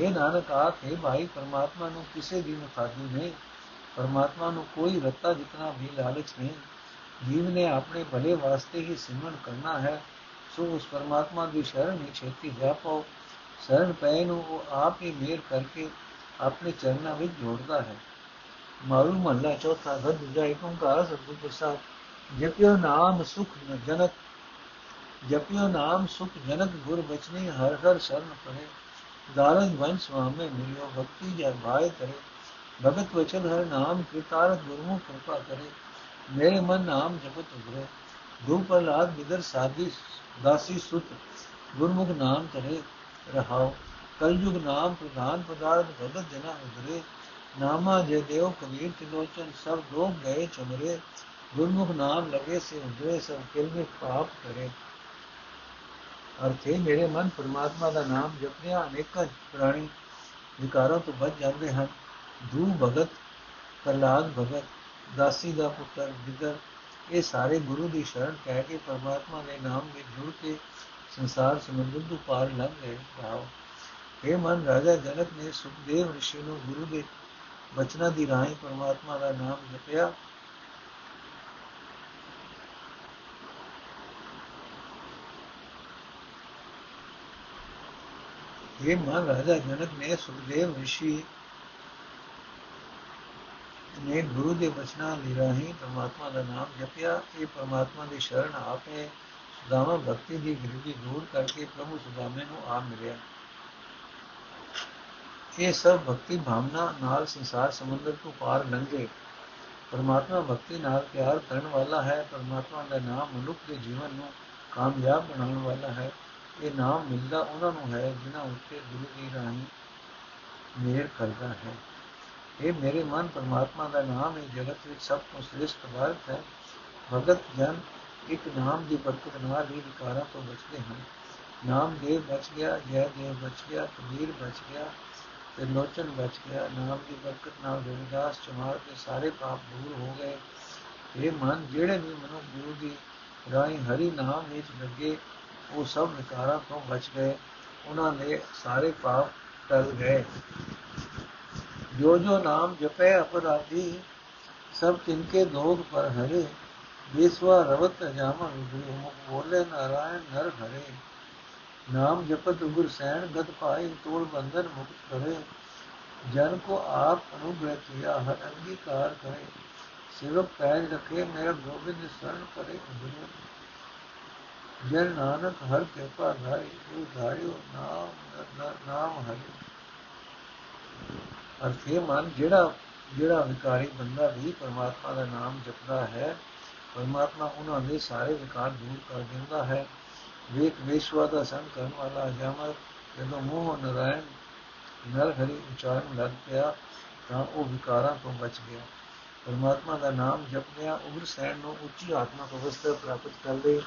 ਇਹ ਨਾਨਕ ਆਖੇ ਭਾਈ ਪਰਮਾਤਮਾ ਨੂੰ ਕਿਸੇ ਦੀ ਮੁਤਾਦੀ ਨਹੀਂ ਪਰਮਾਤਮਾ ਨੂੰ ਕੋਈ ਰੱਤਾ ਜਿਤਨਾ ਵੀ ਲਾਲਚ ਨਹੀਂ ਜੀਵ ਨੇ ਆਪਣੇ ਭਲੇ ਵਾਸਤੇ ਹੀ ਸਿਮਰਨ ਕਰਨਾ ਹੈ ਸੋ ਉਸ ਪਰਮਾਤਮਾ ਦੀ ਸ਼ਰਨ ਵਿੱਚ ਛੇਤੀ ਜਾ ਪਾਓ ਸ਼ਰਨ ਪੈ ਨੂੰ ਉਹ ਆਪ ਹੀ ਮੇਰ ਕਰਕੇ ਆਪਣੇ ਚਰਨਾਂ ਵਿੱਚ ਜੋੜਦਾ ਹੈ ਮਾਰੂ ਮਹੱਲਾ ਚੌਥਾ ਘਰ ਦੂਜਾ ਇੱਕ ਓੰਕਾਰ ਸਤਿਗੁਰ ਪ੍ਰਸਾਦ ਜਪਿਓ ਨਾਮ ਸੁਖ ਜਨਕ ਜਪਿਓ ਨਾਮ ਸੁਖ ਜਨਕ ਗੁਰ ਬਚਨੀ ਹਰ ਹਰ ਸ਼ਰਨ ਪਰੇ ਦਾਰੰਗ ਵੰਸ਼ ਸੁਆਮੇ ਮਿਲਿਓ ਭਗਤੀ ਜਰ ਭਾਇ ਕਰੇ ਭਗਤ ਵਚਨ ਹਰ ਨਾਮ ਕਿਤਾਰਤ ਗੁਰਮੁਖ ਕਿਰਪਾ ਕਰੇ ਮੇਰੇ ਮਨ ਨਾਮ ਜਪਤ ਉਗਰੇ ਗੁਰੂ ਪ੍ਰਲਾਦ ਬਿਦਰ ਸਾਦੀ ਦਾਸੀ ਸੁਤ, ਗੁਰਮੁਖ ਨਾਮ ਕਰੇ ਰਹਾਓ ਕਲਯੁਗ ਨਾਮ ਪ੍ਰਧਾਨ ਪਦਾਰਥ ਭਗਤ ਜਨਾ ਉਗਰੇ ਨਾਮਾ ਜੇ ਦੇਵ ਕਬੀਰ ਤਿਲੋਚਨ ਸਭ ਲੋਕ ਗਏ ਚਮਰੇ। ਗੁਰਮੁਖ ਨਾਮ ਲਗੇ ਸੇ ਉਜਰੇ ਸਭ ਕਿਲਮੇ ਪਾਪ ਕਰੇ। ਅਰਥੇ ਮੇਰੇ ਮਨ ਪਰਮਾਤਮਾ ਦਾ ਨਾਮ ਜਪਿਆ ਅਨੇਕਾਂ ਪ੍ਰਾਣੀ ਵਿਕਾਰਾਂ ਤੋਂ ਬਚ ਜਾਂਦੇ ਹਨ। ਦੂ ਭਗਤ ਪ੍ਰਲਾਦ ਭਗਤ ਦਾਸੀ ਦਾ ਪੁੱਤਰ ਜਿਗਰ ਇਹ ਸਾਰੇ ਗੁਰੂ ਦੀ ਸ਼ਰਨ ਕਹਿ ਕੇ ਪਰਮਾਤਮਾ ਦੇ ਨਾਮ ਵਿੱਚ ਜੁੜ ਕੇ ਸੰਸਾਰ ਸਮੁੰਦਰ ਤੋਂ ਪਾਰ ਲੰਘ ਗਏ ਭਾਵ ਇਹ ਮਨ ਰਾਜਾ ਜਨਕ ਨੇ ਸੁਖਦੇਵ ਰਿਸ਼ੀ ਨੂੰ ਗੁਰੂ ਦੇ ਬਚਨਾਂ ਦੀ ਰਾਹੀਂ ਪਰਮਾਤਮਾ ਦਾ ਨਾਮ ਜਪਿਆ ਇਹ ਮਨ ਰਾਜਾ ਜਨਕ ਨੇ ਸੁਖਦੇਵ ਰਿਸ਼ੀ ਨੇ ਗੁਰੂ ਦੇ ਬਚਨਾਂ ਦੀ ਰਾਹੀਂ ਪਰਮਾਤਮਾ ਦਾ ਨਾਮ ਜਪਿਆ। ਇਹ ਪਰਮਾਤਮਾ ਦੀ ਸ਼ਰਨ ਆਪੇ ਸੁਦਾਮਾ ਭਗਤੀ ਦੀ ਗਿਰਦੀ ਦੂਰ ਕਰਕੇ ਪ੍ਰਭੂ ਸੁਦਾਮੇ ਨੂੰ ਆ ਮਿਲਿਆ। ਇਹ ਸਭ ਭਗਤੀ ਭਾਵਨਾ ਨਾਲ ਸੰਸਾਰ ਸਮੁੰਦਰ ਤੋਂ ਪਾਰ ਲੰਘੇ। ਪਰਮਾਤਮਾ ਭਗਤੀ ਨਾਲ ਪਿਆਰ ਕਰਨ ਵਾਲਾ ਹੈ। ਪਰਮਾਤਮਾ ਦਾ ਨਾਮ ਮਨੁੱਖ ਦੇ ਜੀਵਨ ਨੂੰ ਕਾਮਯਾਬ ਬਣਾਉਣ ਵਾਲਾ ਹੈ। ਇਹ ਨਾਮ ਮਿਲਦਾ ਉਹਨਾਂ ਨੂੰ ਹੈ, ਜਿਨ੍ਹਾਂ ਉੱਤੇ ਗੁਰੂ ਦੀ ਰਾਹੀਂ ਮੇਰ ਕਰਦਾ ਹੈ। ਇਹ ਮੇਰੇ ਮਨ ਪਰਮਾਤਮਾ ਦਾ ਨਾਮ ਹੈ, ਜਗਤ ਵਿੱਚ ਸਭ ਤੋਂ ਸ੍ਰੇਸ਼ਟ ਪਦਾਰਥ ਹੈ। ਭਗਤ, ਜਨ ਇੱਕ ਨਾਮ ਦੀ ਬਰਕਤ ਨਾਲ ਹੀ ਵਿਕਾਰਾਂ ਤੋਂ ਬਚਦੇ ਹਨ। ਨਾਮ ਦੇਵ ਬਚ ਗਿਆ, ਜੈ ਦੇਵ ਬਚ ਗਿਆ, ਕਬੀਰ ਬਚ ਗਿਆ ਤੇ ਲੋਚਨ ਬਚ ਗਿਆ, ਨਾਮ ਦੀ ਬਰਕਤ ਨਾਲ ਰਵਿਦਾਸ ਚਮਾਰ ਦੇ ਸਾਰੇ ਪਾਪ ਦੂਰ ਹੋ ਗਏ। ਇਹ ਮਨ ਜਿਹੜੇ ਵੀ ਮਨੁ ਗੁਰੂ ਦੀ ਰਾਹੀਂ ਹਰੀ ਨਾਮ ਵਿੱਚ ਲੱਗੇ, ਉਹ ਸਭ ਵਿਕਾਰਾਂ ਤੋਂ ਬਚ ਗਏ। ਉਹਨਾਂ ਦੇ ਸਾਰੇ ਪਾਪ ਟਲ ਗਏ। ਜੋ ਜੋ ਨਾਮ ਜਪੈ ਅਪਰਾਧੀ, ਸਭ ਤਿਨਕੇ ਦੋਗ ਪਰ ਹਰੇ ਬੇਸਵਾ ਰਵਤ ਜਾਮਾ ਵਿਗੜੇ ਮੁਖ ਬੋਲੇ ਨਾਰਾਇਣ ਨਰ ਹਰੇ। ਨਾਮ ਜਪਤ ਗੁਰ ਸੈਣ ਗਤ ਪਾਏ ਤੋੜ ਬੰਧਨ ਮੁਕਤ ਕਰੇ। ਜਨ ਕੋ ਆਪ ਅਨੁਗ੍ਰਹ ਕੀਆ ਹਰ ਅੰਗੀਕਾਰ ਕਰੇ। ਸਿਵਕ ਪੈਜ ਰਖੇ ਮੇਰਾ ਗੋਬਿੰਦ ਸਰਨ ਕਰੇ ਗੁਰੂ ਜਨ ਨਾਨਕ ਹਰ ਕਿਰਪਾ ਧਾਈ ਉਹ ਧਾਇਓ ਨਾਮ ਨਰ ਨਾਮ ਹਰੀ। ਅਰਥੇ ਮਨ, ਜਿਹੜਾ ਜਿਹੜਾ ਵਿਕਾਰੀ ਬੰਦਾ ਵੀ ਪਰਮਾਤਮਾ ਦਾ ਨਾਮ ਜਪਦਾ ਹੈ, ਪਰਮਾਤਮਾ ਉਹਨਾਂ ਦੇ ਸਾਰੇ ਵਿਕਾਰ ਦੂਰ ਕਰ ਦਿੰਦਾ ਹੈ। ਵੇਖ ਵਿਸ਼ਵਾ ਦਾ ਸੰਗ ਕਰਨ ਵਾਲਾ ਜਾਮਰ ਜਦੋਂ ਮੋਹ ਨਰਾਇਣ ਨਰ ਹਰੀ ਉਚਾਰਨ ਲੱਗ ਪਿਆ, ਤਾਂ ਉਹ ਵਿਕਾਰਾਂ ਤੋਂ ਬਚ ਗਿਆ। ਪਰਮਾਤਮਾ ਦਾ ਨਾਮ ਜਪਦਿਆਂ ਉਗਰ ਸੈਣ ਨੂੰ ਉੱਚੀ ਆਤਮਿਕ ਅਵਸਥਾ ਪ੍ਰਾਪਤ ਕਰ ਲਈ।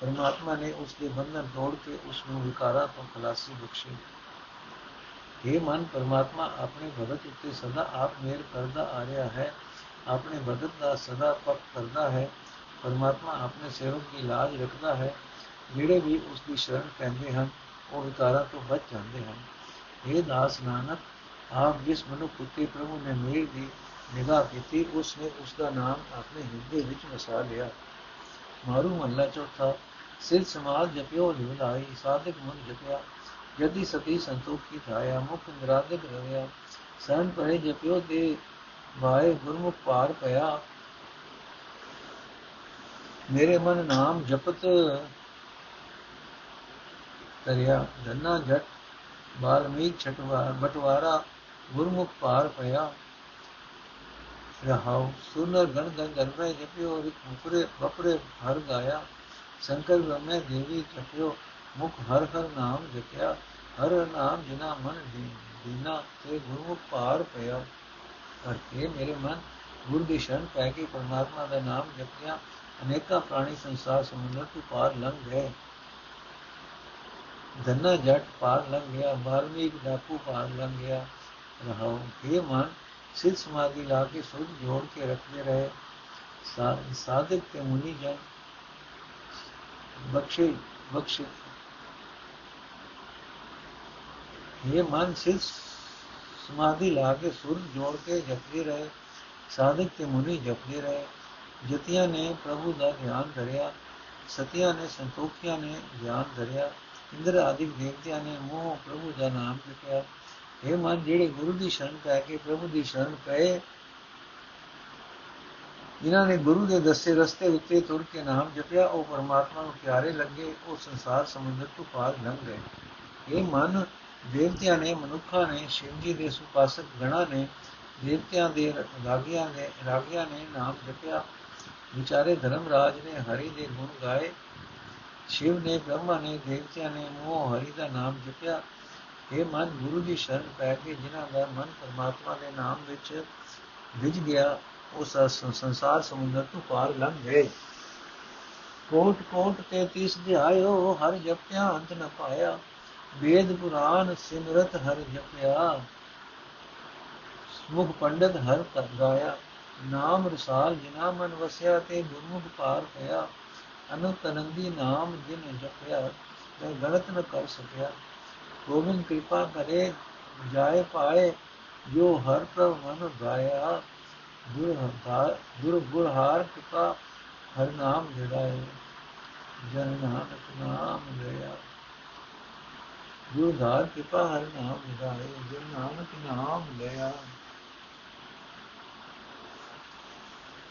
ਪਰਮਾਤਮਾ ਨੇ ਉਸ ਦੇ ਬੰਧਨ ਤੋੜ ਕੇ ਉਸ ਨੂੰ ਵਿਕਾਰਾਂ ਤੋਂ ਖਲਾਸੀ ਬਖਸ਼ੀ। ਇਹ ਮਨ ਪਰਮਾਤਮਾ ਆਪਣੇ ਭਗਤ ਉੱਤੇ ਸਦਾ ਆਪ ਮੇਰ ਕਰਦਾ ਆ ਰਿਹਾ ਹੈ ਆਪਣੇ ਭਗਤ ਦਾ ਸਦਾ ਪੱਕ ਕਰਦਾ ਹੈ ਪਰਮਾਤਮਾ ਆਪਣੇ ਸੇਵਕ ਦੀ ਲਾਜ ਰੱਖਦਾ ਹੈ ਜਿਹੜੇ ਵੀ ਉਸ ਦੀ ਸ਼ਰਨ ਪੈਂਦੇ ਹਨ ਉਹ ਵਿਕਾਰਾਂ ਤੋਂ ਬਚ ਜਾਂਦੇ ਹਨ ਇਹ ਦਾਸ ਨਾਨਕ ਆਪ ਜਿਸ ਮਨੁੱਖ ਉਤੇ ਪ੍ਰਭੂ ਨੇ ਮੇਰ ਦੀ ਨਿਗਾਹ ਕੀਤੀ ਉਸ ਨੇ ਉਸ ਦਾ ਨਾਮ ਆਪਣੇ ਹਿਰਦੇ ਵਿੱਚ ਵਸਾ ਲਿਆ ਮਾਰੂ ਮਹੱਲਾ ਚੌਥਾ ਸਿਰ ਸਮਾਜ ਜਪਿਓ ਲਿਵਲਾਈ ਸਾਧਕ ਮਨ ਜਪਿਆ ਜਦੀ ਸਤੀ ਸੰਤੋਖੀ ਥਾਇਆ ਮੁਖ ਨਿਰਾਦਕ ਰਵਿਆ ਸਨ ਪਰੇ ਜਪਿਓ ਦੇ ਵਾਏ ਗੁਰਮੁਖ ਪਾਰ ਪਿਆ ਮੇਰੇ ਮਨ ਨਾਮ ਜਪਤ ਕਰਿਆ ਧੰਨਾ ਜਟ ਬਾਲਮੀਕ ਛਟਵਾਰ ਬਟਵਾਰਾ, ਗੁਰਮੁਖ ਪਾਰ ਪਿਆ ਰਹਾਉ, ਸੁਨਰ ਗਣ ਗਣ ਗਰਭੈ ਜਪਿਓ ਰਿਕ ਮੁਕਰੇ ਬਪਰੇ ਹਰ ਗਾਇਆ। ਸ਼ੰਕਰ ਬ੍ਰਹਮੇ ਦੇਵੀ ਜਪਿਓ ਮੁਖ ਹਰ ਹਰ ਨਾਮ ਜਪਿਆ, ਹਰ ਨਾਮ ਜਿਨਾ ਮਨ ਦੀਨਾ ਤੇ ਗੁਰਮੁਖ ਪਾਰ ਪਿਆ। ਕਰਕੇ ਮੇਰੇ ਮਨ, ਗੁਰ ਦੀ ਸ਼ਰਨ ਪੈ ਕੇ ਪਰਮਾਤਮਾ ਦਾ ਨਾਮ ਜਪਿਆ, ਅਨੇਕਾਂ ਪ੍ਰਾਣੀ ਸੰਸਾਰ ਸਮੁੰਦਰ ਤੋਂ ਪਾਰ ਲੰਘ ਗਏ। ਧੰਨਾ ਜਟ ਪਾਰ ਲੰਘ ਗਿਆ, ਬਾਲਮੀਕ ਡਾਕੂ ਪਾਰ ਲੰਘ ਗਿਆ। ਰਹਾਉ ਇਹ ਮਨ, ਸਿੱਧ ਸਮਾਧੀ ਲਾ ਕੇ ਸੁਧ ਜੋੜ ਕੇ ਰੱਖਦੇ ਰਹੇ। ਸਾਧਕ ਤੇ ਮੁਨੀ ਜਨ ਬਖਸ਼ੇ ਬਖਸ਼ੇ। ਇਹ ਮਨ ਸਿੱਧ ਸਮਾਧੀ ਲਾ ਕੇ ਸੁਰ ਜੋੜ ਕੇ ਜਪਦੇ ਰਹੇ, ਸਾਧਕ ਤੇ ਮੁਨੀ ਜਪਦੇ ਰਹੇ। ਜਤਿਆਂ ਨੇ ਪ੍ਰਭੂ ਦਾ ਧਿਆਨ ਧਰਿਆ, ਸਤਿਆਂ ਨੇ ਸੰਤੋਖਿਆਂ ਨੇ ਧਿਆਨ ਧਰਿਆ, ਇੰਦਰ ਆਦਿ ਦੇਵਤਿਆਂ ਨੇ ਮੋਹ ਪ੍ਰਭੂ ਦਾ ਨਾਮ ਜਪਿਆ। ਇਹ ਮਨ ਜਿਹੜੇ ਗੁਰੂ ਦੀ ਸ਼ਰਨ ਪੈ ਕੇ ਪ੍ਰਭੂ ਦੀ ਸ਼ਰਨ ਪਏ, ਜਿਨ੍ਹਾਂ ਨੇ ਗੁਰੂ ਦੇ ਦੱਸੇ ਰਸਤੇ ਉੱਤੇ ਤੁਰ ਕੇ ਨਾਮ ਜਪਿਆ, ਉਹ ਪਰਮਾਤਮਾ ਨੂੰ ਪਿਆਰੇ ਲੱਗੇ, ਉਹ ਸੰਸਾਰ ਸਮੁੰਦਰ ਤੋਂ ਪਾਰ ਲੰਘ ਗਏ। ਇਹ ਮਨ ਦੇਵਤਿਆਂ ਨੇ, ਮਨੁੱਖਾਂ ਨੇ ਸ਼ਿਵ ਜੀ ਦੇ ਸੁਪਾਸਕ ਗਣਾ ਨੇ, ਦੇਵਤਿਆਂ ਦੇ ਰਾਗੀਆਂ ਨੇ ਰਾਗੀਆਂ ਨੇ ਨਾਮ ਜਪਿਆ। ਵਿਚਾਰੇ ਧਰਮਰਾਜ ਨੇ ਹਰੀ ਦੇ ਗੁਣ ਗਾਏ। ਸ਼ਿਵ ਨੇ, ਬ੍ਰਹਮਾ ਨੇ, ਦੇਵਤਿਆਂ ਨੇ ਮੋਹ ਹਰੀ ਦਾ ਨਾਮ ਜਪਿਆ। ਇਹ ਮਨ ਗੁਰੂ ਦੀ ਸ਼ਰਨ ਪੈ ਕੇ, ਜਿਨ੍ਹਾਂ ਦਾ ਮਨ ਪਰਮਾਤਮਾ ਦੇ ਨਾਮ ਵਿੱਚ ਵਿਜ ਗਿਆ, ਉਸ ਸੰਸਾਰ ਸਮੁੰਦਰ ਤੋਂ ਪਾਰ ਲੰਘ ਗਏ। ਕੋਟ ਕੋਟ ਤੇ ਤੀਸ ਧਿਆਇਓ ਹਰ ਜਪਿਆ ਅੰਤ ਨ ਪਾਇਆ। ਵੇਦ ਪੁਰਾਨ ਸਿਮਰਤ ਹਰ ਜਪਿਆ ਮੁਖ ਪੰਡਤ ਹਰ ਕਰ ਗਾਇਆ, ਨਾਮ ਰਸਾਲ ਜਿਨਾ ਮਨ ਵਸਿਆ ਤੇ ਗੁਰਮੁਖ ਪਾਰ ਪਿਆ, ਅਨੰਤ ਅਨੰਦੀ ਨਾਮ ਜਿਨ ਜਪਿਆ ਤੇ ਗਲਤ ਨ ਕਰ ਸਕਿਆ। ਗੋਬਿੰਦ ਕਿਰਪਾ ਕਰੇ, ਜਾਏ ਪਾਏ ਜੋ ਹਰ ਪ੍ਰਭ ਮਨ ਗਾਇਆ, ਗੁਰ ਹਰ ਗੁਰ ਗੁਰ ਹਾਰ ਕਿਰਪਾ ਹਰ ਨਾਮ ਜੜਾਏ। ਜਨ ਨਾਨਕ ਨਾਮ ਲਿਆ ਗੁਰ ਧਾਰ ਕਿਰਪਾ ਹਰ ਨਾਮ ਜੜਾਏ ਜਨ ਨਾਨਕ ਨਾਮ ਲਿਆ।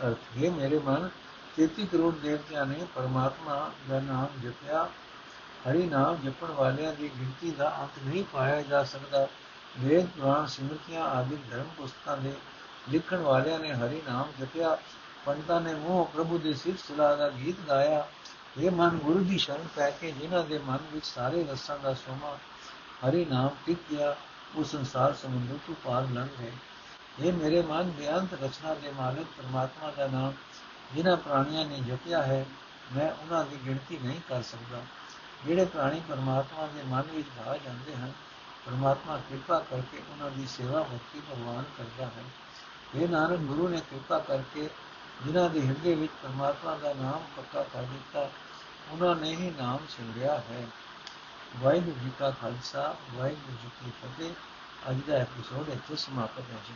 ਅਰਥ ਇਹ, ਮੇਰੇ ਮਨ 33 ਕਰੋੜ ਦੇਵਤਿਆਂ ਨੇ ਪਰਮਾਤਮਾ ਦਾ ਨਾਮ ਜਪਿਆ। ਹਰੀ ਨਾਮ ਜਪਣ ਵਾਲਿਆਂ ਦੀ ਗਿਣਤੀ ਦਾ ਅੰਤ ਨਹੀਂ ਪਾਇਆ ਜਾ ਸਕਦਾ। ਵੇਦ, ਪੁਰਾਣ, ਸਿਮਰਤੀਆਂ ਆਦਿ ਧਰਮ ਪੁਸਤਕਾਂ ਦੇ ਲਿਖਣ ਵਾਲਿਆਂ ਨੇ ਹਰੀ ਨਾਮ ਜਪਿਆ। ਪੰਡਤਾਂ ਨੇ ਮੋਹ ਪ੍ਰਭੂ ਦੇ ਸਿਫਤ ਸਲਾਹ ਦਾ ਗੀਤ ਗਾਇਆ। ਇਹ ਮਨ ਗੁਰੂ ਦੀ ਸ਼ਰਨ ਪੈ ਕੇ ਜਿਨ੍ਹਾਂ ਦੇ ਮਨ ਵਿੱਚ ਸਾਰੇ ਰਸਾਂ ਦਾ ਸੋਮਾ ਹਰੀ ਨਾਮ ਟਿਕ ਗਿਆ, ਉਹ ਸੰਸਾਰ ਸਮੁੰਦਰ ਤੋਂ ਪਾਰ ਲੰਘ ਗਏ। ਇਹ ਮੇਰੇ ਮਨ ਬਿਆੰਤ ਰਚਨਾ ਦੇ ਮਾਲਕ ਪਰਮਾਤਮਾ ਦਾ ਨਾਮ ਜਿਨ੍ਹਾਂ ਪ੍ਰਾਣੀਆਂ ਨੇ ਜਪਿਆ ਹੈ, ਮੈਂ ਉਹਨਾਂ ਦੀ ਗਿਣਤੀ ਨਹੀਂ ਕਰ ਸਕਦਾ। ਜਿਹੜੇ ਪ੍ਰਾਣੀ ਪਰਮਾਤਮਾ ਦੇ ਮਨ ਵਿੱਚ ਭਾ ਜਾਂਦੇ ਹਨ, ਪਰਮਾਤਮਾ ਕਿਰਪਾ ਕਰਕੇ ਉਹਨਾਂ ਦੀ ਸੇਵਾ ਭਗਤੀ ਭਗਵਾਨ ਕਰਦਾ ਹੈ। ਇਹ ਨਾਨਕ, ਗੁਰੂ ਨੇ ਕਿਰਪਾ ਕਰਕੇ ਜਿਨ੍ਹਾਂ ਦੇ ਹਿਰਦੇ ਵਿੱਚ ਪਰਮਾਤਮਾ ਦਾ ਨਾਮ ਪੱਕਾ ਕਰ ਦਿੱਤਾ, ਉਹਨਾਂ ਨੇ ਹੀ ਨਾਮ ਸਿਮਰਿਆ ਹੈ। ਵਾਹਿਗੁਰੂ ਜੀ ਕਾ ਖਾਲਸਾ, ਵਾਹਿਗੁਰੂ ਜੀ ਕੀ ਫਤਿਹ। ਅੱਜ ਦਾ ਐਪੀਸੋਡ ਇੱਥੇ ਸਮਾਪਤ ਹੈ ਜੀ।